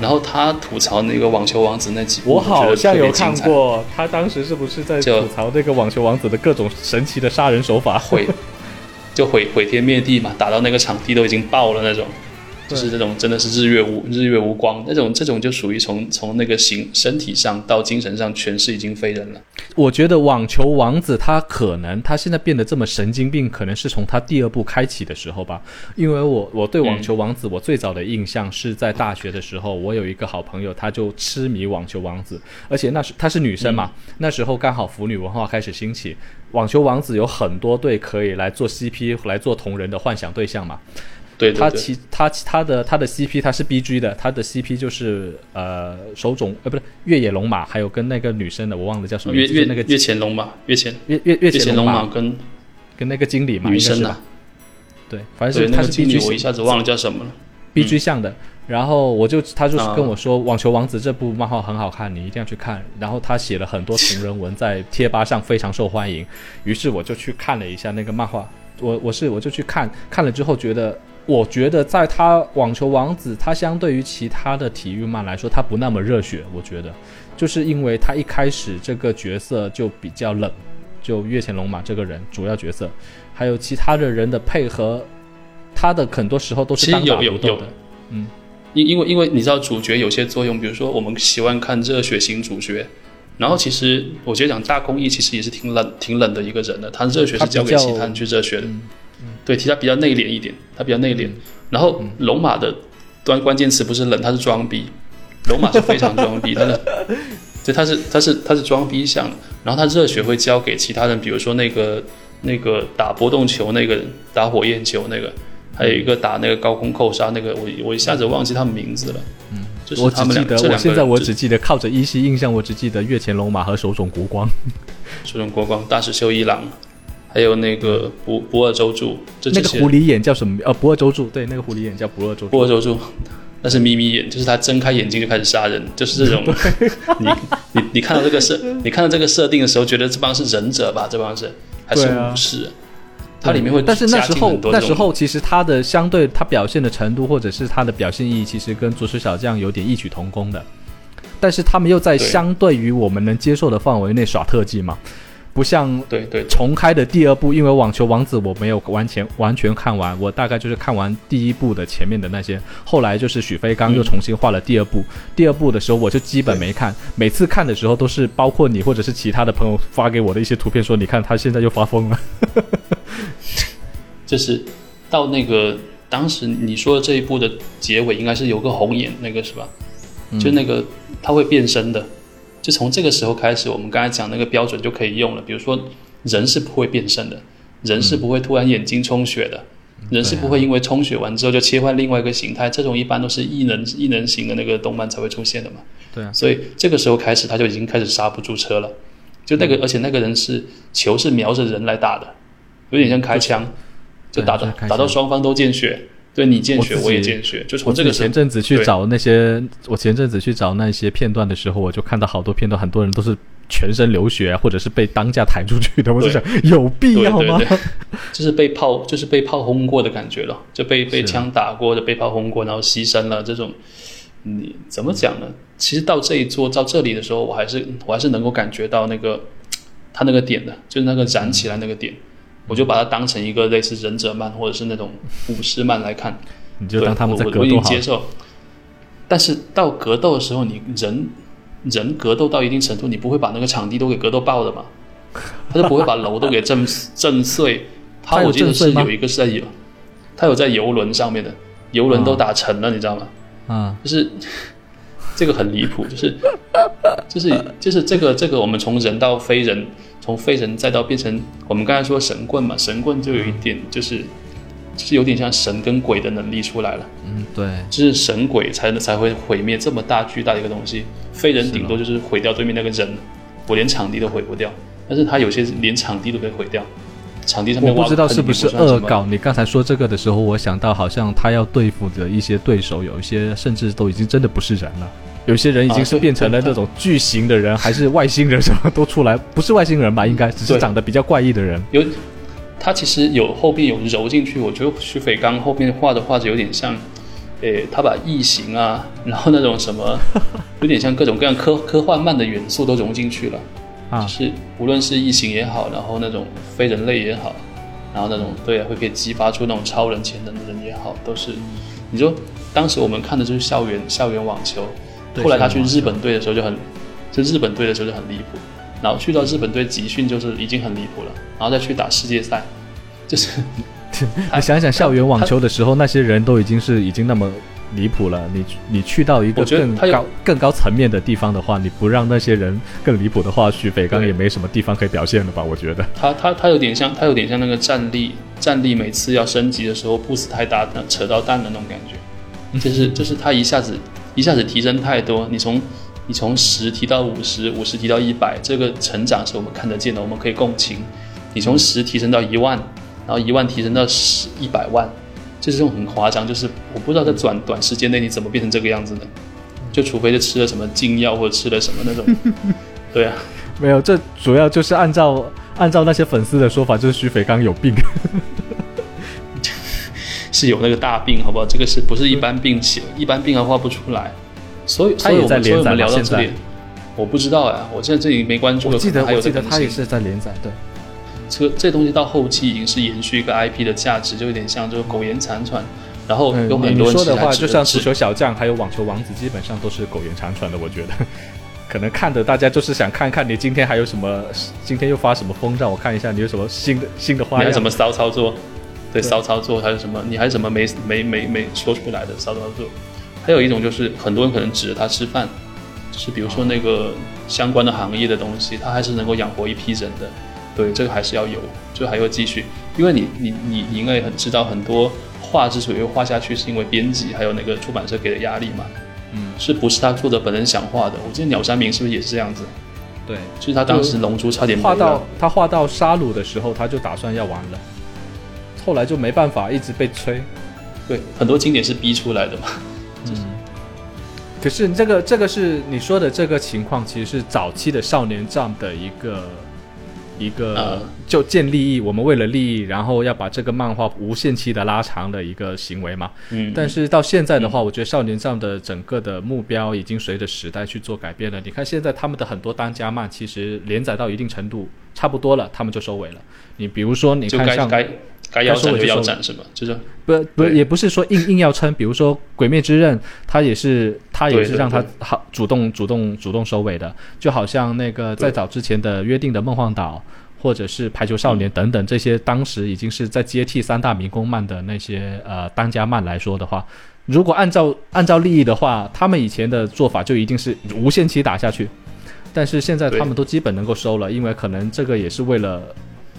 Speaker 2: 然后他吐槽那个网球王子那几部，
Speaker 1: 我好像有看过。他当时是不是在吐槽那个网球王子的各种神奇的杀人手法？
Speaker 2: 毁，就毁毁天灭地嘛，打到那个场地都已经爆了那种。就是这种真的是日月无日月无光那种，这种就属于从从那个形身体上到精神上全是已经非人了。
Speaker 1: 我觉得网球王子他可能他现在变得这么神经病，可能是从他第二部开启的时候吧。因为我我对网球王子我最早的印象是在大学的时候，我有一个好朋友他就痴迷网球王子，而且那时她是女生嘛，那时候刚好腐女文化开始兴起，网球王子有很多对可以来做 CP 来做同人的幻想对象嘛。
Speaker 2: 对
Speaker 1: 他其他他的他的 CP 他是 BG 的，他的 CP 就是呃手冢呃不是越野龙马，还有跟那个女生的我忘了叫什么，
Speaker 2: 越越
Speaker 1: 那个
Speaker 2: 越前龙马，越前
Speaker 1: 越越越前
Speaker 2: 龙马跟
Speaker 1: 跟那个经理嘛，
Speaker 2: 女生的，
Speaker 1: 对，反正是他是 BG，
Speaker 2: 我一下子忘了叫什么了
Speaker 1: ，BG 像的。然后我就他就是跟我说，《网球王子》这部漫画很好看，你一定要去看。然后他写了很多同人文，在贴吧上非常受欢迎。于是我就去看了一下那个漫画，我我是我就去看看了之后觉得。我觉得，在他网球王子，他相对于其他的体育漫来说，他不那么热血。我觉得，就是因为他一开始这个角色就比较冷，就月前龙马这个人主要角色，还有其他的人的配合，他的很多时候都是单打独斗的。嗯，
Speaker 2: 因因为因为你知道主角有些作用，比如说我们喜欢看热血型主角，然后其实我觉得讲大公益其实也是挺冷挺冷的一个人的，他热血是交给其他人去热血的。对，其他比较内敛一点，他比较内敛。然后龙马的关关键词不是冷，他是装逼。龙马是非常装逼，他的对，他是他是他是装逼像，然后他热血会交给其他人，比如说那个那个打波动球那个打火焰球那个，还有一个打那个高空扣杀那个，我我一下子忘记他们名字了。嗯，就是
Speaker 1: 我只记得我现在我只记得靠着依稀印象，我只记得月前龙马和手冢国光，
Speaker 2: 手冢国光、大石秀一郎，还有那个不不二周助，
Speaker 1: 那个狐狸眼叫什么？呃，不二周助，对，那个狐狸眼叫不二周助
Speaker 2: 不二周助。那是眯眯眼，就是他睁开眼睛就开始杀人，就是这种。你你你看到这个设，你看到这个设定的时候，觉得这帮是忍者吧？这帮是还是武士？它里面会，
Speaker 1: 但是那时候那时候其实它的相对它表现的程度，或者是它的表现意义，其实跟足球小将有点异曲同工的。但是他们又在相对于我们能接受的范围内耍特技嘛。不像
Speaker 2: 对对
Speaker 1: 重开的第二部，因为网球王子我没有完全完全看完，我大概就是看完第一部的前面的那些，后来就是许飞刚又重新画了第二部。第二部的时候我就基本没看，每次看的时候都是包括你或者是其他的朋友发给我的一些图片，说你看他现在又发疯了。
Speaker 2: 就是到那个当时你说的这一部的结尾，应该是有个红眼那个是吧？就那个他会变身的。就从这个时候开始，我们刚才讲那个标准就可以用了。比如说，人是不会变身的，人是不会突然眼睛充血的，人是不会因为充血完之后就切换另外一个形态。这种一般都是异能异能型的那个动漫才会出现的嘛。
Speaker 1: 对啊。
Speaker 2: 所以这个时候开始，他就已经开始刹不住车了。就那个，而且那个人是球是瞄着人来打的，有点像开枪，就打到打到双方都见血。对你见血，我也见血，就从这个
Speaker 1: 前阵子去找那些，我前阵子去找那些片段的时候，我就看到好多片段，很多人都是全身流血，或者是被当架抬出去的。我就想，有必要吗？
Speaker 2: 就是被炮，就是被炮轰过的感觉了，就被被枪打过的，被炮轰过，然后牺牲了。这种，你怎么讲呢？其实到这一座到这里的时候，我还是我还是能够感觉到那个他那个点的，就是那个燃起来那个点。我就把它当成一个类似忍者漫或者是那种武士漫来看，
Speaker 1: 你就当他们在格斗
Speaker 2: 我已经接受，但是到格斗的时候，你人人格斗到一定程度，你不会把那个场地都给格斗爆的嘛？他就不会把楼都给震 震碎。他我记得是有一个是在游，他有在游轮上面的，游轮都打沉了，你知道吗？
Speaker 1: 啊，
Speaker 2: 就是 这个很离谱，就是就是就是这个这个我们从人到非人。从废人再到变成我们刚才说神棍嘛，神棍就有一点就是，就是有点像神跟鬼的能力出来了。
Speaker 1: 嗯，对，
Speaker 2: 就是神鬼才能才会毁灭这么大巨大的一个东西，废人顶多就是毁掉对面那个人，我连场地都毁不掉。但是他有些连场地都可以毁掉，场地上面
Speaker 1: 我不知道是不是恶搞。你刚才说这个的时候，我想到好像他要对付的一些对手，有一些甚至都已经真的不是人了。有些人已经是变成了那种巨型的人，还是外星人什么都出来，不是外星人吧？应该只是长得比较怪异的人。
Speaker 2: 有，他其实有后边有揉进去，我觉得徐斐刚后面画的画着有点像，诶，他把异形啊，然后那种什么，有点像各种各样科科幻漫的元素都融进去了。啊，就是无论是异形也好，然后那种非人类也好，然后那种对会可以激发出那种超人潜能的人也好，都是。你说当时我们看的就是校园校园网球。后来他去日本队的时候就很，就日本队的时候就很离谱，然后去到日本队集训就是已经很离谱了，然后再去打世界赛，就是，
Speaker 1: 你想想校园网球的时候那些人都已经是已经那么离谱了，你你去到一个更高更高层面的地方的话，你不让那些人更离谱的话，许北刚也没什么地方可以表现了吧？我觉得
Speaker 2: 他他他有点像他有点像那个战力战力每次要升级的时候 boost 太大扯到蛋的那种感觉，就是就是他一下子。一下子提升太多，你从你从十提到五十，五十提到一百，这个成长是我们看得见的，我们可以共情。你从十提升到一万，然后一万提升到十一百万，就是这种很夸张，就是我不知道在短短时间内你怎么变成这个样子的，就除非是吃了什么禁药或者吃了什么那种。对啊，
Speaker 1: 没有，这主要就是按照按照那些粉丝的说法，就是徐斐刚有病。
Speaker 2: 是有那个大病，好不好？这个是不是一般病写一般病还画不出来，所以
Speaker 1: 他也在连载。
Speaker 2: 聊到这里，我不知道呀，我现在这里没关注。
Speaker 1: 我记得
Speaker 2: 还有
Speaker 1: 记得他也是在连载，对。
Speaker 2: 这这东西到后期已经是延续一个 IP 的价值，就有点像这个苟延残喘。然后有很多
Speaker 1: 人说的话，就像足球小将还有网球王子，基本上都是苟延残喘的。我觉得，可能看的大家就是想看看你今天还有什么，今天又发什么疯，让我看一下你有什么新的新的花样，
Speaker 2: 什么骚操作。对骚操作还是什么？你还是什么没没没没说出来的骚操作？还有一种就是很多人可能指着他吃饭，就是比如说那个相关的行业的东西，它还是能够养活一批人的。对，这个还是要有，就还要继续，因为你你你你应该也很知道，很多画之所以会画下去，是因为编辑还有那个出版社给的压力嘛。
Speaker 1: 嗯，
Speaker 2: 是不是他作者本人想画的？我记得鸟山明是不是也是这样子？
Speaker 1: 对，
Speaker 2: 就是他当时龙珠差点
Speaker 1: 画到他画到沙鲁的时候，他就打算要完了，后来就没办法，一直被催。
Speaker 2: 对，很多经典是逼出来的嘛。
Speaker 1: 嗯，可是这个这个是你说的这个情况，其实是早期的少年战的一个。一个就见利益，我们为了利益，然后要把这个漫画无限期的拉长的一个行为嘛。
Speaker 2: 嗯。
Speaker 1: 但是到现在的话，我觉得少年战的整个的目标已经随着时代去做改变了。你看现在他们的很多当家漫，其实连载到一定程度差不多了，他们就收尾了。你比如说，你看像
Speaker 2: 该该腰斩就腰斩是吗？就是
Speaker 1: 不不也不是说硬硬要撑。比如说《鬼灭之刃》，他也是他也是让他好主动主动主动收尾的，就好像那个在早之前的《约定的梦幻岛》。或者是排球少年等等这些，当时已经是在接替三大民工漫的那些呃当家漫来说的话，如果按照按照利益的话，他们以前的做法就一定是无限期打下去，但是现在他们都基本能够收了，因为可能这个也是为了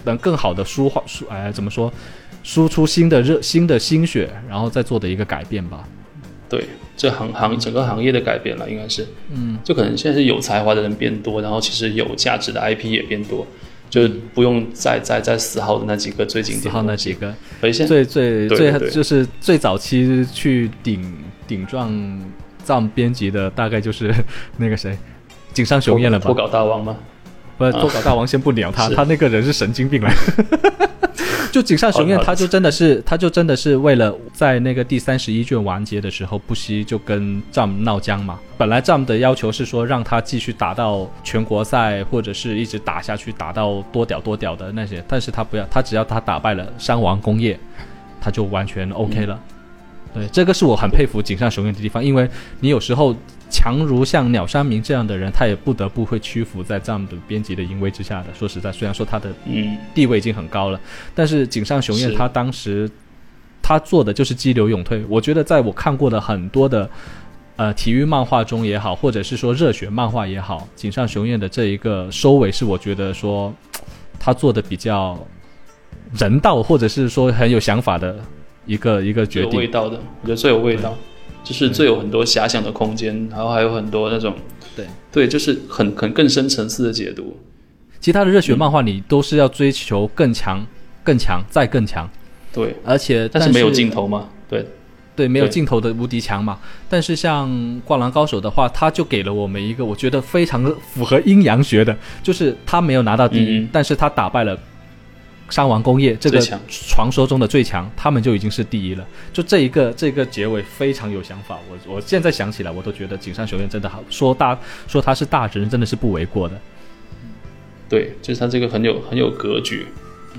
Speaker 1: 能更好的输化输哎怎么说，输出新的热新的心血，然后再做的一个改变吧。
Speaker 2: 对，这行行整个行业的改变了，应该是
Speaker 1: 嗯，
Speaker 2: 就可能现在是有才华的人变多，然后其实有价值的 IP 也变多。就不用再再再死耗的那几个最经典，
Speaker 1: 死耗那几个，
Speaker 2: 最
Speaker 1: 最最就是最早期去顶顶撞藏编辑的，大概就是那个谁，井上雄彦了吧？
Speaker 2: 脱稿大王吗？
Speaker 1: 不，脱稿大王先不鸟他，他那个人是神经病来。就井上雄彦，他就真的是，他就真的是为了在那个第三十一卷完结的时候，不惜就跟藏闹僵嘛。本来藏的要求是说让他继续打到全国赛，或者是一直打下去，打到多屌多屌的那些，但是他不要，他只要他打败了山王工业，他就完全 OK 了。对，这个是我很佩服井上雄彦的地方，因为你有时候强如像鸟山明这样的人，他也不得不会屈服在这样的编辑的淫威之下的。说实在，虽然说他的地位已经很高了，但是井上雄彦他当时他做的就是激流勇退。我觉得在我看过的很多的呃体育漫画中也好，或者是说热血漫画也好，井上雄彦的这一个收尾是我觉得说他做的比较人道，或者是说很有想法的。一个一个决定，
Speaker 2: 有味道的，我觉得最有味道，就是最有很多遐想的空间，然后还有很多那种，
Speaker 1: 对。
Speaker 2: 对，就是很很更深层次的解读。
Speaker 1: 其他的热血漫画你都是要追求更强、更强再更强，
Speaker 2: 对，
Speaker 1: 而且
Speaker 2: 但
Speaker 1: 是
Speaker 2: 没有尽头嘛，对。
Speaker 1: 对，没有尽头的无敌强嘛。但是像《灌篮高手》的话，他就给了我们一个我觉得非常符合阴阳学的，就是他没有拿到第一，但是他打败了。伤亡工业这个传说中的最强，他们就已经是第一了。就这一个这个结尾非常有想法，我我现在想起来，我都觉得井上雄彦真的好说大说他是大神，真的是不为过的。
Speaker 2: 对，就是他这个很有很有格局，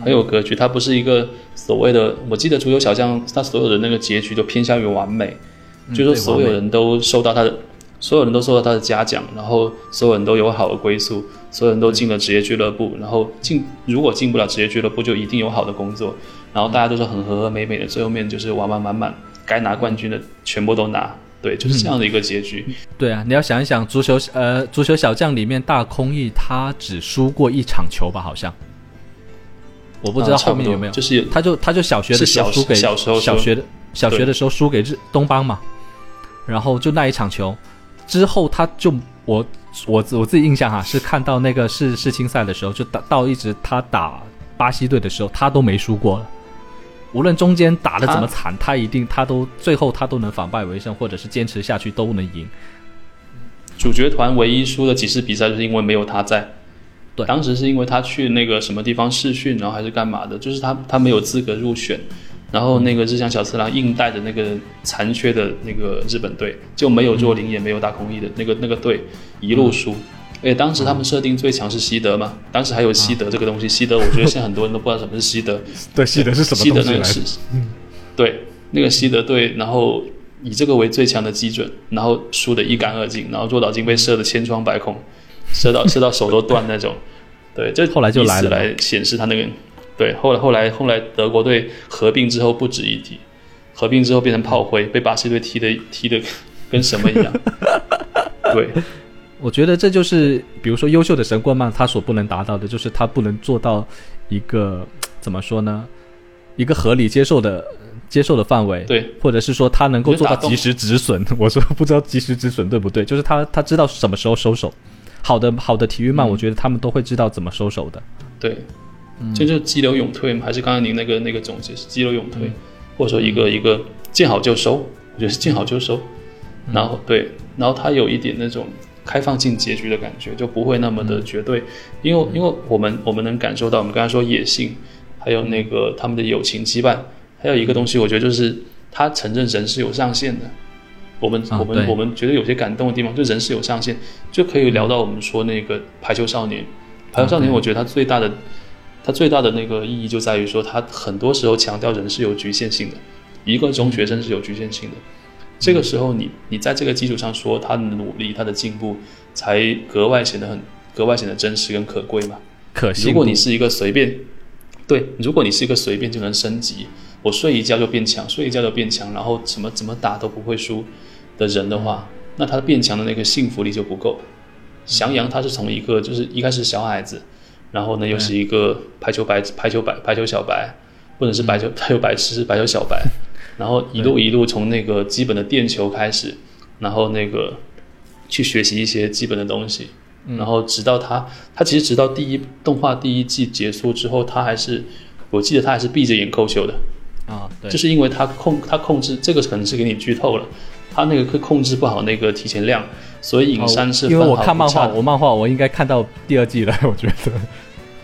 Speaker 2: 很有格局。他不是一个所谓的，我记得足球小将他所有的那个结局都偏向于完美，就是说所有人都受到他的。所有人都受到他的嘉奖，然后所有人都有好的归宿，所有人都进了职业俱乐部，然后进如果进不了职业俱乐部，就一定有好的工作，然后大家都是很和和美美的，最后面就是完完满满，该拿冠军的全部都拿，对，就是这样的一个结局。
Speaker 1: 对啊，你要想一想，足球呃，足球小将里面大空翼他只输过一场球吧？好像，我不知道后面有没有，
Speaker 2: 就是
Speaker 1: 他就他就小学的时候输给
Speaker 2: 小时候
Speaker 1: 小学的小学的时候输给日东邦嘛，然后就那一场球。之后他就我我我自己印象哈是看到那个世世青赛的时候，就打到一直他打巴西队的时候，他都没输过了。无论中间打的怎么惨，他一定他都最后他都能反败为胜，或者是坚持下去都能赢。
Speaker 2: 主角团唯一输的几次比赛，就是因为没有他在。
Speaker 1: 对，
Speaker 2: 当时是因为他去那个什么地方试训，然后还是干嘛的，就是他他没有资格入选。然后那个日向小次郎硬带着那个残缺的那个日本队，就没有若林也没有大空翼的那个那个队一路输。而且当时他们设定最强是西德嘛，当时还有西德这个东西。西德我觉得现在很多人都不知道什么是西德。
Speaker 1: 对，西德是什么
Speaker 2: 西德那个是，对，那个西德队，然后以这个为最强的基准，然后输得一干二净，然后若岛金被射得千疮百孔，射到 射到手都断那种。对，这
Speaker 1: 后来就来了，
Speaker 2: 来显示他那个。对，后来后来后来德国队合并之后不值一提，合并之后变成炮灰，被巴西队踢的踢的跟什么一样。对，
Speaker 1: 我觉得这就是比如说优秀的神棍漫他所不能达到的，就是他不能做到一个怎么说呢？一个合理接受的接受的范围，
Speaker 2: 对，
Speaker 1: 或者是说他能够做到及时止损。我说不知道及时止损对不对？就是他他知道什么时候收手。好的好的体育漫，我觉得他们都会知道怎么收手的。
Speaker 2: 对，这就是激流勇退嘛？还是刚刚您那个那个总结是激流勇退，或者说一个一个见好就收？我觉得是见好就收。然后对，然后他有一点那种开放性结局的感觉，就不会那么的绝对。因为因为我们我们能感受到，我们刚才说野性。还有那个他们的友情羁绊，还有一个东西，我觉得就是他承认人是有上限的。我们我们我们觉得有些感动的地方，就人是有上限，就可以聊到我们说那个排球少年。排球少年，我觉得他最大的他最大的那个意义就在于说，它很多时候强调人是有局限性的，一个中学生是有局限性的。这个时候，你你在这个基础上说他的努力，他的进步，才格外显得很格外显得真实跟可贵嘛。
Speaker 1: 可惜
Speaker 2: 如果你是一个随便。对，如果你是一个随便就能升级，我睡一觉就变强，睡一觉就变强，然后怎么怎么打都不会输的人的话，那他变强的那个幸福力就不够。翔阳他是从一个就是一开始小矮子，然后呢又是一个排球白排球白排球小白，不能是白球排球白痴排球小白，然后一路一路从那个基本的垫球开始，然后那个去学习一些基本的东西。然后直到他，他其实直到第一动画第一季结束之后，他还是，我记得他还是闭着眼扣球的，
Speaker 1: 啊，对，
Speaker 2: 就是因为他控他控制这个可能是给你剧透了，他那个会控制不好那个提前量，所以影山是
Speaker 1: 因为我看漫画，我漫画我应该看到第二季了，我觉得，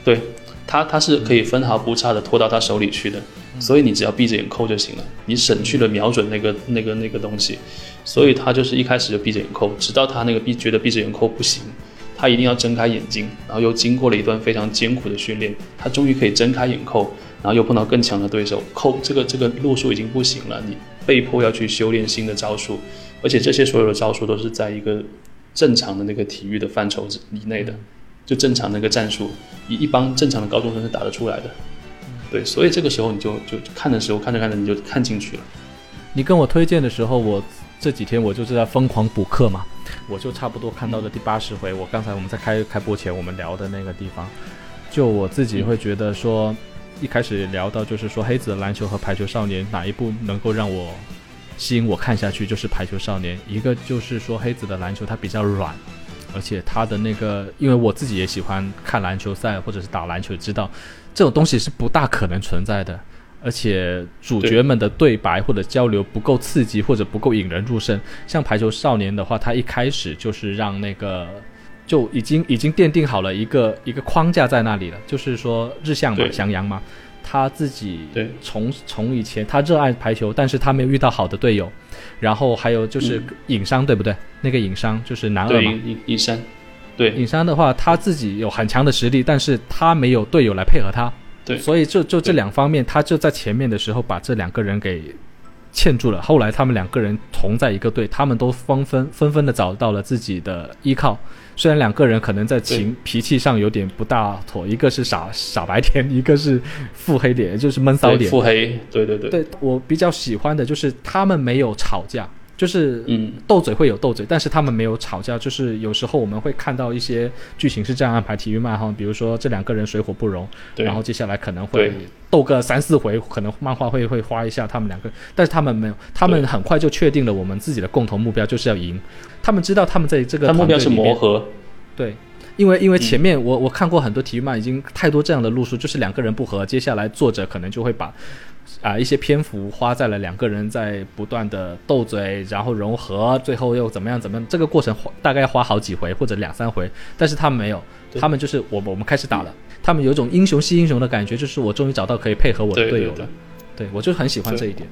Speaker 2: 对他他是可以分毫不差的拖到他手里去的，所以你只要闭着眼扣就行了，你省去了瞄准那个那个那个东西，所以他就是一开始就闭着眼扣，直到他那个闭觉得闭着眼扣不行。他一定要睁开眼睛，然后又经过了一段非常艰苦的训练，他终于可以睁开眼扣，然后又碰到更强的对手，扣这个这个路数已经不行了，你被迫要去修炼新的招数，而且这些所有的招数都是在一个正常的那个体育的范畴之以内的，就正常那个战术，一一帮正常的高中生是打得出来的，对，所以这个时候你就就看的时候看着看着你就看进去了。
Speaker 1: 你跟我推荐的时候，我这几天我就是在疯狂补课嘛。我就差不多看到了第八十回，我刚才我们在开开播前我们聊的那个地方，就我自己会觉得说，一开始聊到就是说黑子的篮球和排球少年哪一部能够让我吸引我看下去，就是排球少年。一个就是说黑子的篮球它比较软，而且他的那个，因为我自己也喜欢看篮球赛或者是打篮球，知道这种东西是不大可能存在的。而且主角们的对白或者交流不够刺激，或者不够引人入胜。像排球少年的话，他一开始就是让那个就已经已经奠定好了一个一个框架在那里了，就是说日向嘛，翔阳嘛，他自己从从以前他热爱排球，但是他没有遇到好的队友。然后还有就是影商对不对？那个影商就是男二嘛，
Speaker 2: 影影山。对
Speaker 1: 影山的话，他自己有很强的实力，但是他没有队友来配合他。
Speaker 2: 对，
Speaker 1: 所以就就这两方面，他就在前面的时候把这两个人给嵌住了。后来他们两个人同在一个队，他们都纷纷纷纷的找到了自己的依靠。虽然两个人可能在情脾气上有点不大妥，一个是傻傻白甜，一个是腹黑脸，就是闷骚脸。
Speaker 2: 腹黑，对对对。
Speaker 1: 对我比较喜欢的就是他们没有吵架。就是嗯，斗嘴会有斗嘴，但是他们没有吵架。就是有时候我们会看到一些剧情是这样安排：体育漫哈，比如说这两个人水火不容，然后接下来可能会斗个三四回，可能漫画会会花一下他们两个，但是他们没有，他们很快就确定了我们自己的共同目标就是要赢。他们知道他们在这个
Speaker 2: 目标是磨合，
Speaker 1: 对，因为因为前面我我看过很多体育漫，已经太多这样的路数，就是两个人不和，接下来作者可能就会把。啊，一些篇幅花在了两个人在不断的斗嘴，然后融合，最后又怎么样？怎么样？这个过程大概要花好几回或者两三回，但是他们没有，他们就是我们我们开始打了，他们有一种英雄惜英雄的感觉，就是我终于找到可以配合我的队友了。对我就很喜欢这一点。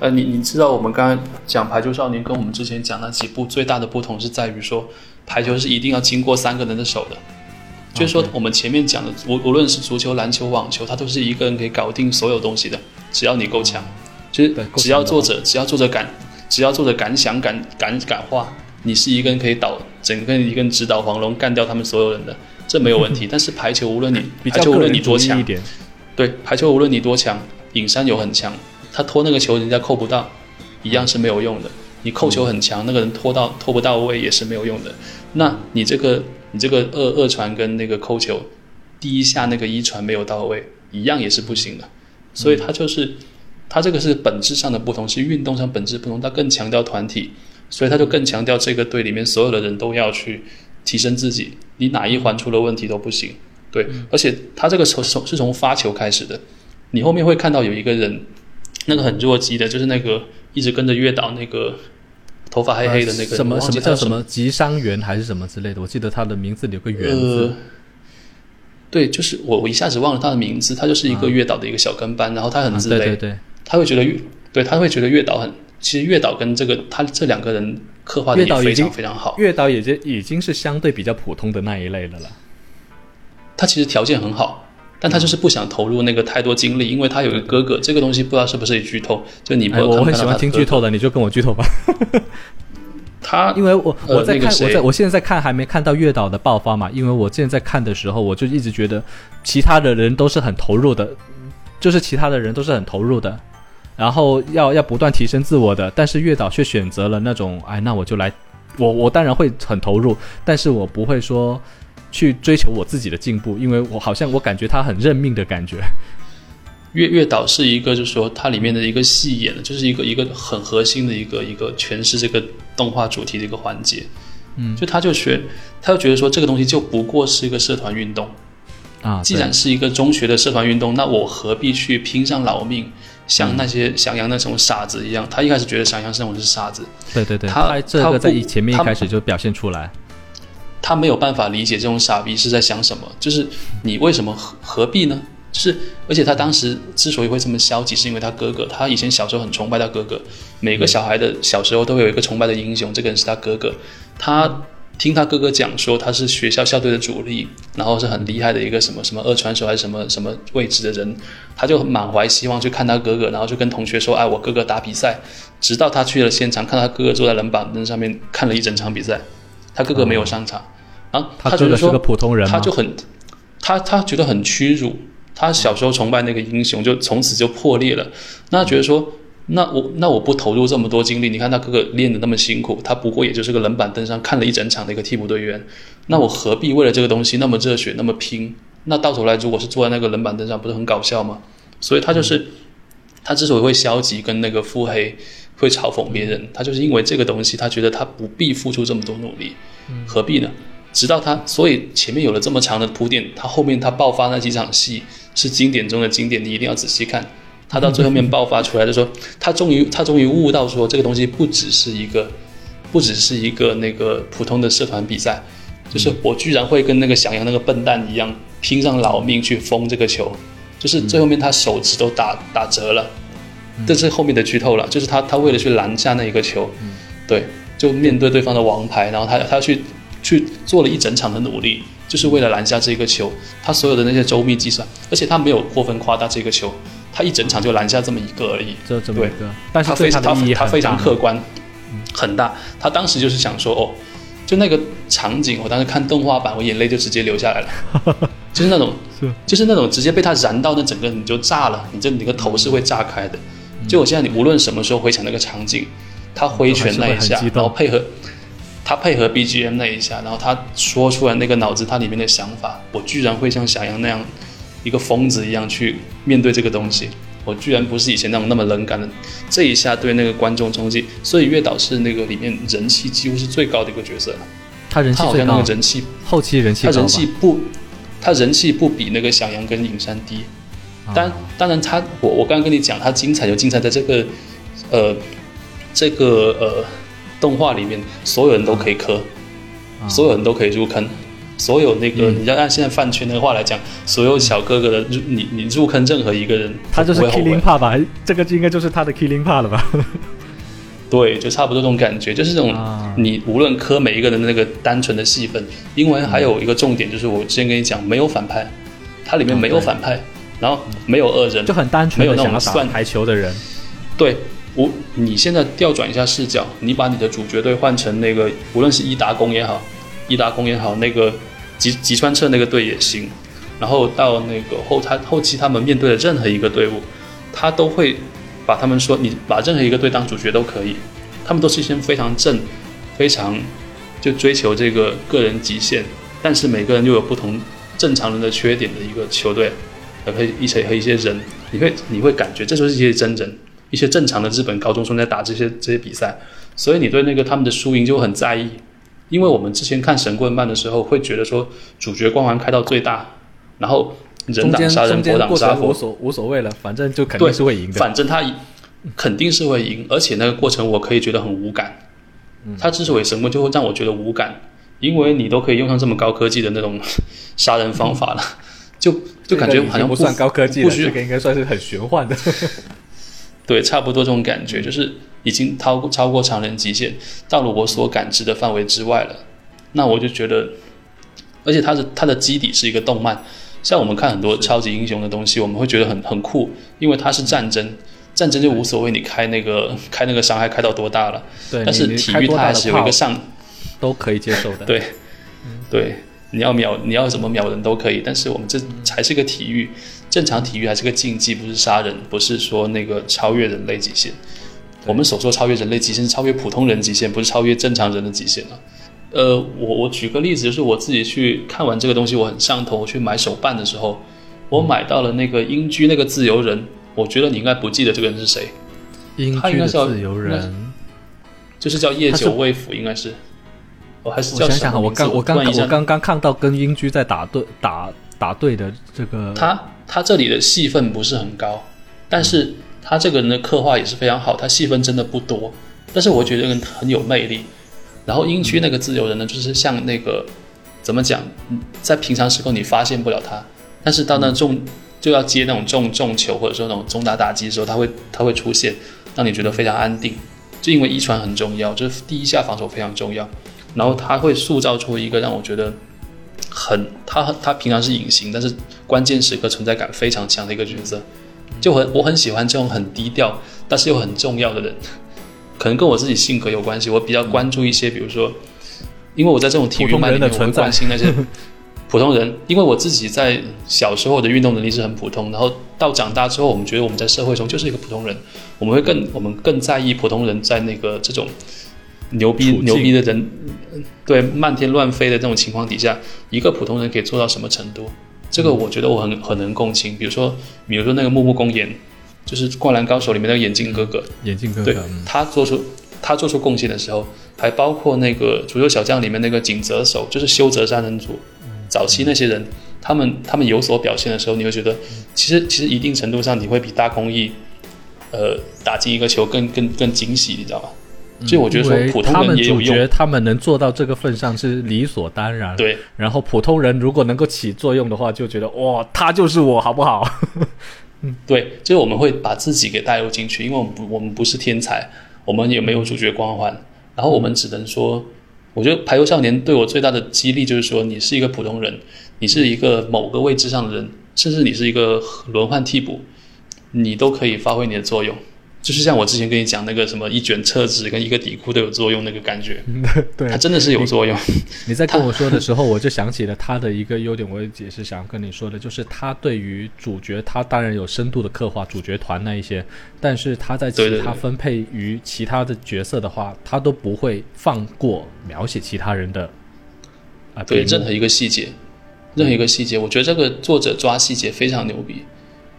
Speaker 2: 呃，你你知道我们刚刚讲排球少年跟我们之前讲那几部最大的不同是在于说，排球是一定要经过三个人的手的。就是说，我们前面讲的，无无论是足球、篮球、网球，它都是一个人可以搞定所有东西的。只要你够强，就是只要作者，只要作者敢，只要作者敢想、敢敢敢画，你是一个人可以导整个一个人直捣黄龙，干掉他们所有人的，这没有问题。但是排球，无论你排球无论你多强，对排球无论你多强，影山有很强，他拖那个球人家扣不到，一样是没有用的。你扣球很强，那个人拖到拖不到位也是没有用的。那你这个你这个二二传跟那个扣球，第一下那个一传没有到位，一样也是不行的。所以他就是他这个是本质上的不同，是运动上本质不同，他更强调团体，所以他就更强调这个队里面所有的人都要去提升自己，你哪一环出了问题都不行。对，而且他这个从从是从发球开始的，你后面会看到有一个人，那个很弱鸡的，就是那个一直跟着月岛那个头发黑黑的那个
Speaker 1: 什么什么叫什
Speaker 2: 么
Speaker 1: 么吉桑园还是什么之类的，我记得他的名字里有个园字。
Speaker 2: 呃，对，就是我我一下子忘了他的名字，他就是一个月岛的一个小跟班，然后他很
Speaker 1: 啊
Speaker 2: 自卑，
Speaker 1: 对对对，
Speaker 2: 他会觉得月，对他会觉得月岛很，其实月岛跟这个他这两个人刻画的也非常非常好，
Speaker 1: 月岛已经已经是相对比较普通的那一类的了啦。
Speaker 2: 他其实条件很好。但他就是不想投入那个太多精力，因为他有个哥哥，这个东西不知道是不是剧透，就你不
Speaker 1: 哎，
Speaker 2: 知道看看到
Speaker 1: 我很喜欢听剧透的，你就跟我剧透吧。
Speaker 2: 他
Speaker 1: 因为我
Speaker 2: 呃
Speaker 1: 我在看，
Speaker 2: 那个谁
Speaker 1: 我在我现在在看还没看到月岛的爆发嘛，因为我现在在看的时候，我就一直觉得其他的人都是很投入的，就是其他的人都是很投入的，然后要要不断提升自我的，但是月岛却选择了那种，哎，那我就来，我我当然会很投入，但是我不会说去追求我自己的进步，因为我好像我感觉他很认命的感觉。
Speaker 2: 月月岛是一个，就是说它里面的一个戏演的，就是一个一个很核心的一个一个诠释这个动画主题的一个环节。
Speaker 1: 嗯，
Speaker 2: 就他就学，他就觉得说这个东西就不过是一个社团运动，
Speaker 1: 啊，
Speaker 2: 既然是一个中学的社团运动，那我何必去拼上老命，像那些翔阳那种傻子一样？他一开始觉得翔阳那种是傻子，
Speaker 1: 对对对，
Speaker 2: 他
Speaker 1: 在前面一开始就表现出来。
Speaker 2: 他他没有办法理解这种傻逼是在想什么，就是你为什么何必呢？就是，而且他当时之所以会这么消极，是因为他哥哥，他以前小时候很崇拜他哥哥。每个小孩的小时候都会有一个崇拜的英雄，这个人是他哥哥。他听他哥哥讲说他是学校校队的主力，然后是很厉害的一个什么什么二传手还是什么什么位置的人，他就满怀希望去看他哥哥，然后就跟同学说：“哎，我哥哥打比赛。”直到他去了现场，看到他哥哥坐在冷板凳上面看了一整场比赛，他哥哥没有上场。然后
Speaker 1: 他
Speaker 2: 觉得
Speaker 1: 是个普通人？
Speaker 2: 他就很，他他觉得很屈辱。他小时候崇拜那个英雄，就从此就破裂了。那他觉得说，那我那我不投入这么多精力，你看他哥哥练的那么辛苦，他不过也就是个冷板凳上看了一整场的一个替补队员，那我何必为了这个东西那么热血那么拼？那到头来如果是坐在那个冷板凳上，不是很搞笑吗？所以他就是，他之所以会消极跟那个腹黑，会嘲讽别人，他就是因为这个东西，他觉得他不必付出这么多努力，何必呢？直到他，所以前面有了这么长的铺垫，他后面他爆发那几场戏是经典中的经典，你一定要仔细看。他到最后面爆发出来，就说他终于他终于悟到说这个东西不只是一个，不只是一个那个普通的社团比赛，就是我居然会跟那个翔阳那个笨蛋一样拼上老命去封这个球，就是最后面他手指都打打折了，这是后面的剧透了，就是他他为了去拦下那一个球，对，就面对对方的王牌，然后他他去。去做了一整场的努力，就是为了拦下这个球。他所有的那些周密计算，而且他没有过分夸大这个球，他一整场就拦下这么一个而已。
Speaker 1: 就这么一个，但是
Speaker 2: 他非常他非常客观，很大。他当时就是想说，哦，就那个场景，我当时看动画版，我眼泪就直接流下来了，就是那种，就是那种直接被他燃到，那整个你就炸了，你这你个头是会炸开的。就我现在，你无论什么时候回想那个场景，他挥拳那一下，然后配合。他配合 BGM 那一下，然后他说出来那个脑子他里面的想法，我居然会像小杨那样一个疯子一样去面对这个东西，我居然不是以前那种那么冷感的，这一下对那个观众冲击，所以月岛是那个里面人气几乎是最高的一个角色，
Speaker 1: 他人气
Speaker 2: 最高，那个人气
Speaker 1: 后期人气
Speaker 2: 他人气不，他人气不比那个小杨跟影山低，当当然他我我刚刚跟你讲，他精彩就精彩在这个呃这个呃。动画里面所有人都可以磕，
Speaker 1: 啊、
Speaker 2: 所有人都可以入坑，所有那个、
Speaker 1: 嗯、
Speaker 2: 你要按现在饭圈的话来讲，所有小哥哥的入你你入坑任何一个人，
Speaker 1: 他就是 killing part 吧？这个应该就是他的 killing part 了吧？
Speaker 2: 对，就差不多这种感觉，就是这种、啊、你无论磕每一个人的那个单纯的戏份，因为还有一个重点就是我之前跟你讲，没有反派，它里面没有反派，
Speaker 1: 嗯、
Speaker 2: 然后没有恶人，
Speaker 1: 就很单纯，
Speaker 2: 没有那种算
Speaker 1: 排球的人，
Speaker 2: 对。我你现在调转一下视角，你把你的主角队换成那个，无论是伊达宫也好，伊达宫也好，那个吉吉川彻那个队也行。然后到那个后他后期他们面对的任何一个队伍，他都会把他们说，你把任何一个队当主角都可以，他们都是一些非常正、非常就追求这个个人极限，但是每个人又有不同正常人的缺点的一个球队，和一些和一些人，你会你会感觉这就是一些真人，一些正常的日本高中生在打这些这些比赛，所以你对那个他们的输赢就很在意，因为我们之前看神棍漫的时候会觉得说主角光环开到最大，然后人挡杀人，佛挡杀佛，
Speaker 1: 无所无所谓了，反正就肯定是会赢的，
Speaker 2: 反正他。肯定是会赢，而且那个过程我可以觉得很无感。他之所以神棍，就会让我觉得无感，因为你都可以用上这么高科技的那种 杀人方法了，就就感觉好像
Speaker 1: 不算高科技了，这个应该算是很玄幻的。
Speaker 2: 对，差不多这种感觉，就是已经超过超过常人极限，到了我所感知的范围之外了。那我就觉得，而且它的它的基底是一个动漫，像我们看很多超级英雄的东西，我们会觉得很很酷，因为它是战争。战争就无所谓，你开那个 开那个伤害开到多大了？
Speaker 1: 对，
Speaker 2: 但是体育它还是有一个上，
Speaker 1: 都可以接受的。
Speaker 2: 对，对，你要秒你要怎么秒人都可以，但是我们这才是个体育，正常体育还是个竞技，不是杀人，不是说那个超越人类极限。我们所说超越人类极限是超越普通人极限，不是超越正常人的极限了。呃，我我举个例子，就是我自己去看完这个东西，我很上头，我去买手办的时候，我买到了那个英居那个自由人。我觉得你应该不记得这个人是谁，他应该叫
Speaker 1: 自由人，
Speaker 2: 就是叫夜九未府，应该是。我还是叫
Speaker 1: 想想，我刚我刚我刚刚看到跟英居在打对打打对的这个。
Speaker 2: 他他这里的戏份不是很高，但是他这个人的刻画也是非常好，他戏份真的不多，但是我觉得人很有魅力。然后英居那个自由人呢，就是像那个怎么讲，在平常时候你发现不了他，但是到那重。就要接那种重重球或者说那种重大打击的时候，他会他会出现，让你觉得非常安定。就因为一传很重要，就是第一下防守非常重要。然后他会塑造出一个让我觉得很他他平常是隐形，但是关键时刻存在感非常强的一个角色。就很我很喜欢这种很低调但是又很重要的人。可能跟我自己性格有关系，我比较关注一些，比如说，因为我在这种体育漫里面，我会关心那些。普通人，因为我自己在小时候的运动能力是很普通，然后到长大之后，我们觉得我们在社会中就是一个普通人，我们会更我们更在意普通人在那个这种牛逼牛逼的人，对漫天乱飞的这种情况底下，一个普通人可以做到什么程度？这个我觉得我很很能共情。比如说，比如说那个木木公演，就是《灌篮高手》里面那个眼镜哥哥，
Speaker 1: 眼镜哥哥，
Speaker 2: 对他做出他做出贡献的时候，还包括那个《足球小将》里面那个井泽守，就是修泽三人组。早期那些人，他们他们有所表现的时候，你会觉得，其实其实一定程度上，你会比大空翼，呃，打进一个球更更更惊喜，你知道吧？所以我觉得说，普通人也有用。
Speaker 1: 他们能做到这个份上是理所当然。
Speaker 2: 对。
Speaker 1: 然后普通人如果能够起作用的话，就觉得哇，他就是我，好不好？
Speaker 2: 嗯，对，就是我们会把自己给带入进去，因为我们不我们不是天才，我们也没有主角光环，然后我们只能说。我觉得排球少年对我最大的激励就是说，你是一个普通人，你是一个某个位置上的人，甚至你是一个轮换替补，你都可以发挥你的作用。就是像我之前跟你讲那个什么一卷厕纸跟一个底裤都有作用那个感觉，
Speaker 1: 对，
Speaker 2: 它真的是有作用。
Speaker 1: 你在跟我说的时候，我就想起了他的一个优点，我也是想跟你说的，就是他对于主角，他当然有深度的刻画主角团那一些，但是他在其他分配于其他的角色的话，他都不会放过描写其他人的啊，
Speaker 2: 对任何一个细节，任何一个细节，我觉得这个作者抓细节非常牛逼，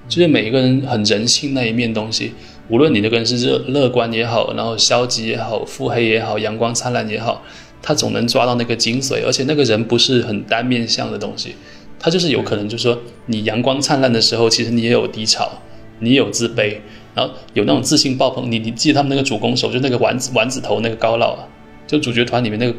Speaker 2: 就是每一个人很人性那一面东西。无论你那个人是乐乐观也好，然后消极也好，腹黑也好，阳光灿烂也好，他总能抓到那个精髓。而且那个人不是很单面向的东西，他就是有可能，就是说你阳光灿烂的时候，其实你也有低潮，你有自卑，然后有那种自信爆棚。你你记他们那个主攻手，就那个丸子丸子头那个高老啊，就主角团里面那个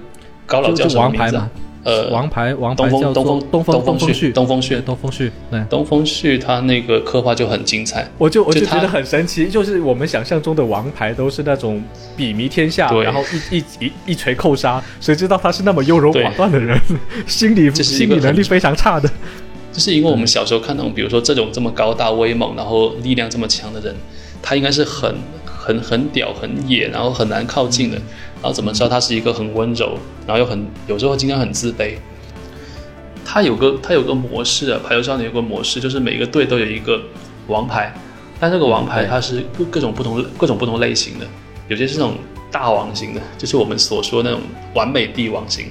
Speaker 2: 高老叫什么名字？呃，
Speaker 1: 王牌王牌叫
Speaker 2: 东风
Speaker 1: 东风
Speaker 2: 东风
Speaker 1: 旭
Speaker 2: 东风旭
Speaker 1: 东风旭，对。
Speaker 2: 东风旭他那个刻画就很精彩，
Speaker 1: 我就我就觉得很神奇，就是我们想象中的王牌都是那种笔迷天下，然后一一一一锤扣杀，谁知道他是那么优柔寡断的人，心理心理能力非常差的，
Speaker 2: 就是因为我们小时候看那种，比如说这种这么高大威猛，然后力量这么强的人，他应该是很很很屌很野，然后很难靠近的。然后怎么知道他是一个很温柔，然后又很有时候经常很自卑。他有个他有个模式啊，排球少年有个模式，就是每个队都有一个王牌，但这个王牌它是各各种不同各种不同类型的，有些是那种大王型的，就是我们所说那种完美帝王型；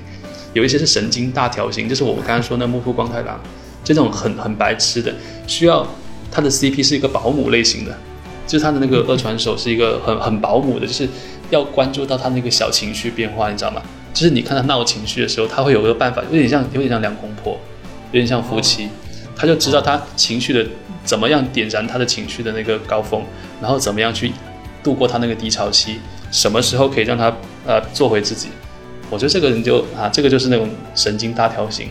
Speaker 2: 有一些是神经大条型，就是我们刚刚说那木户光太郎，这种很很白痴的，需要他的 CP 是一个保姆类型的，就是他的那个二传手是一个很很保姆的，就是要关注到他那个小情绪变化，你知道吗？就是你看他闹情绪的时候，他会有个办法，有点像有点像两公婆，有点像夫妻，他就知道他情绪的怎么样点燃他的情绪的那个高峰，然后怎么样去度过他那个低潮期，什么时候可以让他呃做回自己。我觉得这个人就啊，这个就是那种神经大条型，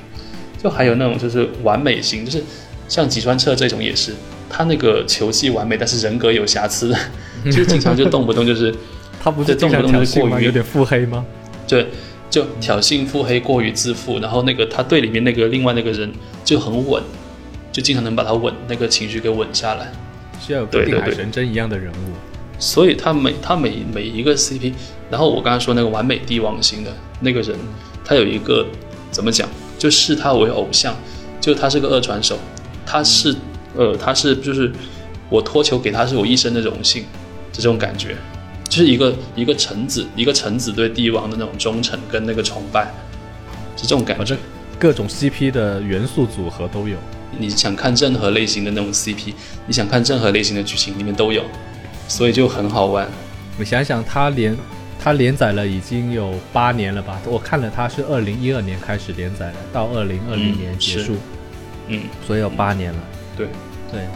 Speaker 2: 就还有那种就是完美型，就是像吉川彻这种也是，他那个球技完美，但是人格有瑕疵，就经常就动不动就是
Speaker 1: 他不是动不动就过于有点腹黑吗？
Speaker 2: 对。就挑衅腹黑过于自负，然后那个他队里面那个另外那个人就很稳，就经常能把他稳那个情绪给稳下来，
Speaker 1: 需要有定海神针一样的人物。
Speaker 2: 所以他每他每每一个 CP，然后我刚才说那个完美帝王型的那个人，他有一个怎么讲，就视他为偶像，就他是个二传手，他是呃他是就是我托球给他是我一生的荣幸，这种感觉。就是一个一个臣子，一个臣子对帝王的那种忠诚跟那个崇拜，是这种感觉。
Speaker 1: 各种 CP 的元素组合都有。
Speaker 2: 你想看任何类型的那种 CP，你想看任何类型的剧情里面都有，所以就很好玩。
Speaker 1: 我想想，他连它连载了已经有八年了吧？我看了它是二零一二年开始连载的，到二零二零年结束。
Speaker 2: 嗯，
Speaker 1: 所以有八年了。
Speaker 2: 对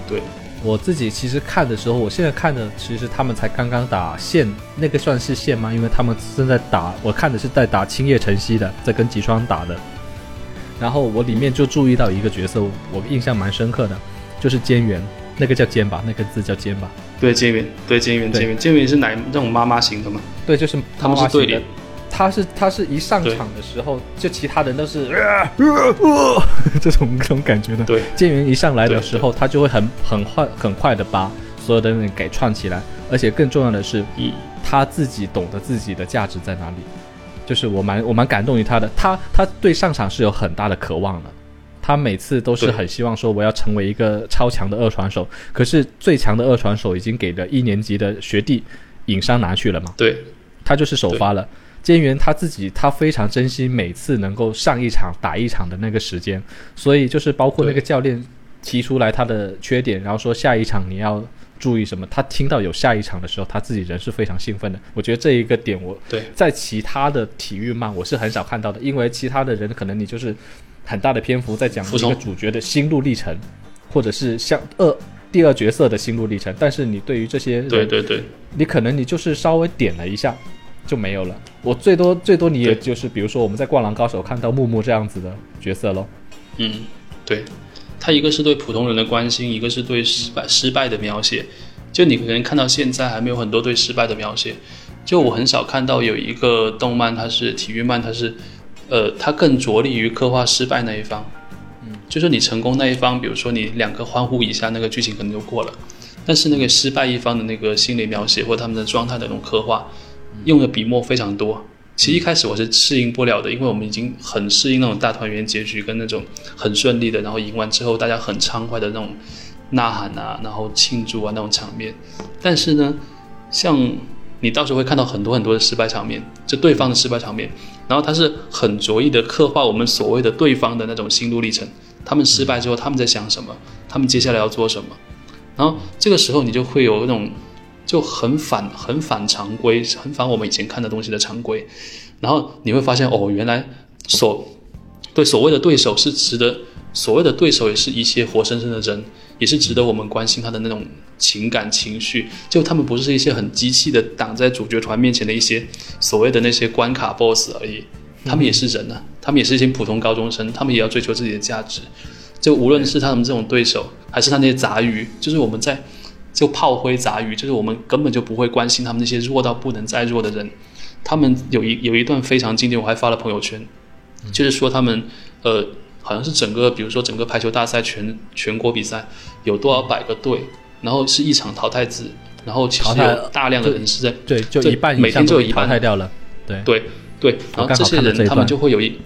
Speaker 1: 对
Speaker 2: 对。
Speaker 1: 我自己其实看的时候，我现在看的其实他们才刚刚打线，那个算是线吗？因为他们正在打，我看的是在打青叶晨曦的，在跟吉川打的。然后我里面就注意到一个角色，我印象蛮深刻的，就是菅原，那个叫菅吧，那个字叫菅吧？
Speaker 2: 对，菅原，对菅原，菅原，菅原是哪那种妈妈型的吗？
Speaker 1: 对，就是
Speaker 2: 他们是对联。
Speaker 1: 他是他是一上场的时候，就其他人都是 这种这种感觉的。
Speaker 2: 对，
Speaker 1: 剑元一上来的时候，他就会很很快很快的把所有的人给串起来，而且更重要的是，他自己懂得自己的价值在哪里。就是我蛮我蛮感动于他的，他他对上场是有很大的渴望的，他每次都是很希望说我要成为一个超强的二传手，可是最强的二传手已经给了一年级的学弟尹山拿去了嘛？
Speaker 2: 对，
Speaker 1: 他就是首发了。菅原他自己，他非常珍惜每次能够上一场打一场的那个时间，所以就是包括那个教练提出来他的缺点，然后说下一场你要注意什么，他听到有下一场的时候，他自己人是非常兴奋的。我觉得这一个点，我在其他的体育漫我是很少看到的，因为其他的人可能你就是很大的篇幅在讲一个主角的心路历程，或者是像二第二角色的心路历程，但是你对于这些，
Speaker 2: 对对对，
Speaker 1: 你可能你就是稍微点了一下。就没有了。我最多最多你也就是，比如说我们在《灌篮高手》看到木木这样子的角色喽。
Speaker 2: 嗯，对，他一个是对普通人的关心，一个是对失败失败的描写。就你可能看到现在还没有很多对失败的描写。就我很少看到有一个动漫，它是体育漫，它是，呃，它更着力于刻画失败那一方。
Speaker 1: 嗯，
Speaker 2: 就是你成功那一方，比如说你两个欢呼一下，那个剧情可能就过了。但是那个失败一方的那个心理描写或他们的状态的那种刻画。用的笔墨非常多，其实一开始我是适应不了的，因为我们已经很适应那种大团圆结局跟那种很顺利的，然后赢完之后大家很畅快的那种呐喊啊，然后庆祝啊那种场面。但是呢，像你到时候会看到很多很多的失败场面，就对方的失败场面，然后他是很着意的刻画我们所谓的对方的那种心路历程，他们失败之后他们在想什么，他们接下来要做什么，然后这个时候你就会有那种。就很反很反常规，很反我们以前看的东西的常规，然后你会发现哦，原来所对所谓的对手是值得，所谓的对手也是一些活生生的人，也是值得我们关心他的那种情感情绪。就他们不是一些很机器的挡在主角团面前的一些所谓的那些关卡 BOSS 而已，他们也是人呢，他们也是一些普通高中生，他们也要追求自己的价值。就无论是他们这种对手，还是他那些杂鱼，就是我们在。就炮灰杂鱼，就是我们根本就不会关心他们那些弱到不能再弱的人。他们有一有一段非常经典，我还发了朋友圈，就是说他们呃，好像是整个，比如说整个排球大赛全全国比赛有多少百个队，然后是一场淘汰制，然后其实有大量的人是在
Speaker 1: 对，就一半
Speaker 2: 每天就有一
Speaker 1: 半。淘汰掉了，对。
Speaker 2: 对对，然后这些人他们就会有一，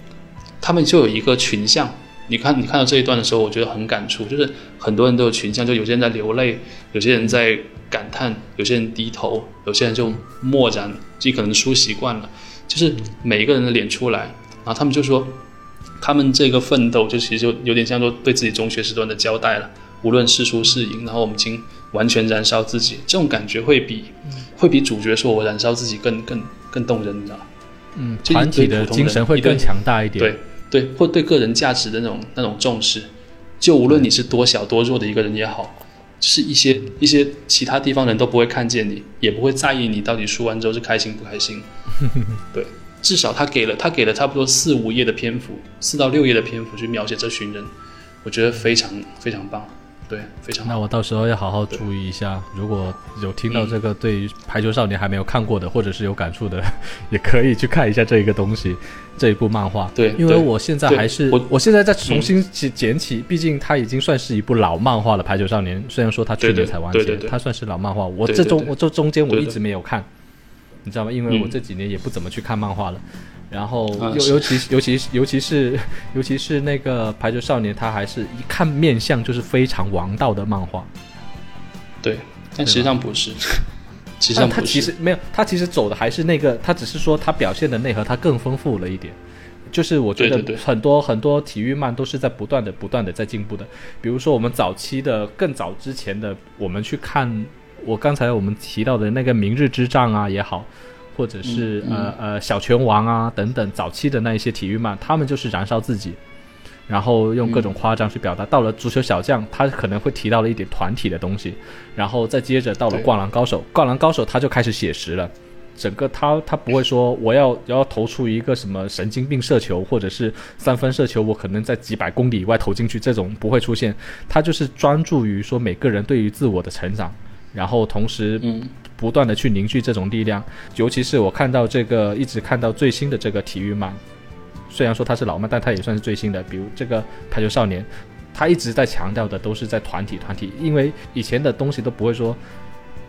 Speaker 2: 他们就有一个群像，你看你看到这一段的时候，我觉得很感触，就是很多人都有群像，就有些人在流泪，有些人在感叹，有些人低头，有些人就默然，自己可能输习惯了，就是每一个人的脸出来，然后他们就说，他们这个奋斗就其实就有点像说对自己中学时段的交代了，无论是输是赢，然后我们已经完全燃烧自己，这种感觉会比会比主角说我燃烧自己更更更动人，你知道吗？
Speaker 1: 嗯，团体的精神会更强大一点。
Speaker 2: 对对，或对个人价值的那种那种重视，就无论你是多小多弱的一个人也好，就是一些一些其他地方人都不会看见你，也不会在意你到底输完之后是开心不开心。对，至少他给了他给了差不多四五页的篇幅，四到六页的篇幅去描写这群人，我觉得非常非常棒。对，非常。
Speaker 1: 那我到时候要好好注意一下。如果有听到这个对于排球少年还没有看过的，或者是有感触的，也可以去看一下这一个东西，这一部漫画。
Speaker 2: 对，
Speaker 1: 因为我现在还是我，我现在在重新捡捡起，毕竟它已经算是一部老漫画了。排球少年虽然说它去年才完结，它算是老漫画。我这中我这中间我一直没有看，你知道吗？因为我这几年也不怎么去看漫画了。然后尤尤其尤其尤其是尤其是那个排球少年，他还是一看面相就是非常王道的漫画。
Speaker 2: 对，但实际上不是。其实
Speaker 1: 他其实没有，他其实走的还是那个，他只是说他表现的内核他更丰富了一点。就是我觉得很多很多体育漫都是在不断的不断的在进步的。比如说我们早期的更早之前的，我们去看我刚才我们提到的那个《明日之战》啊也好。或者是呃呃小拳王啊等等早期的那一些体育漫，他们就是燃烧自己，然后用各种夸张去表达。到了足球小将，他可能会提到了一点团体的东西，然后再接着到了灌篮高手，灌篮高手他就开始写实了。整个他他不会说我要要投出一个什么神经病射球，或者是三分射球，我可能在几百公里以外投进去，这种不会出现。他就是专注于说每个人对于自我的成长，然后同时
Speaker 2: 嗯。
Speaker 1: 不断的去凝聚这种力量，尤其是我看到这个，一直看到最新的这个体育漫，虽然说它是老漫，但它也算是最新的。比如这个排球少年，他一直在强调的都是在团体团体，因为以前的东西都不会说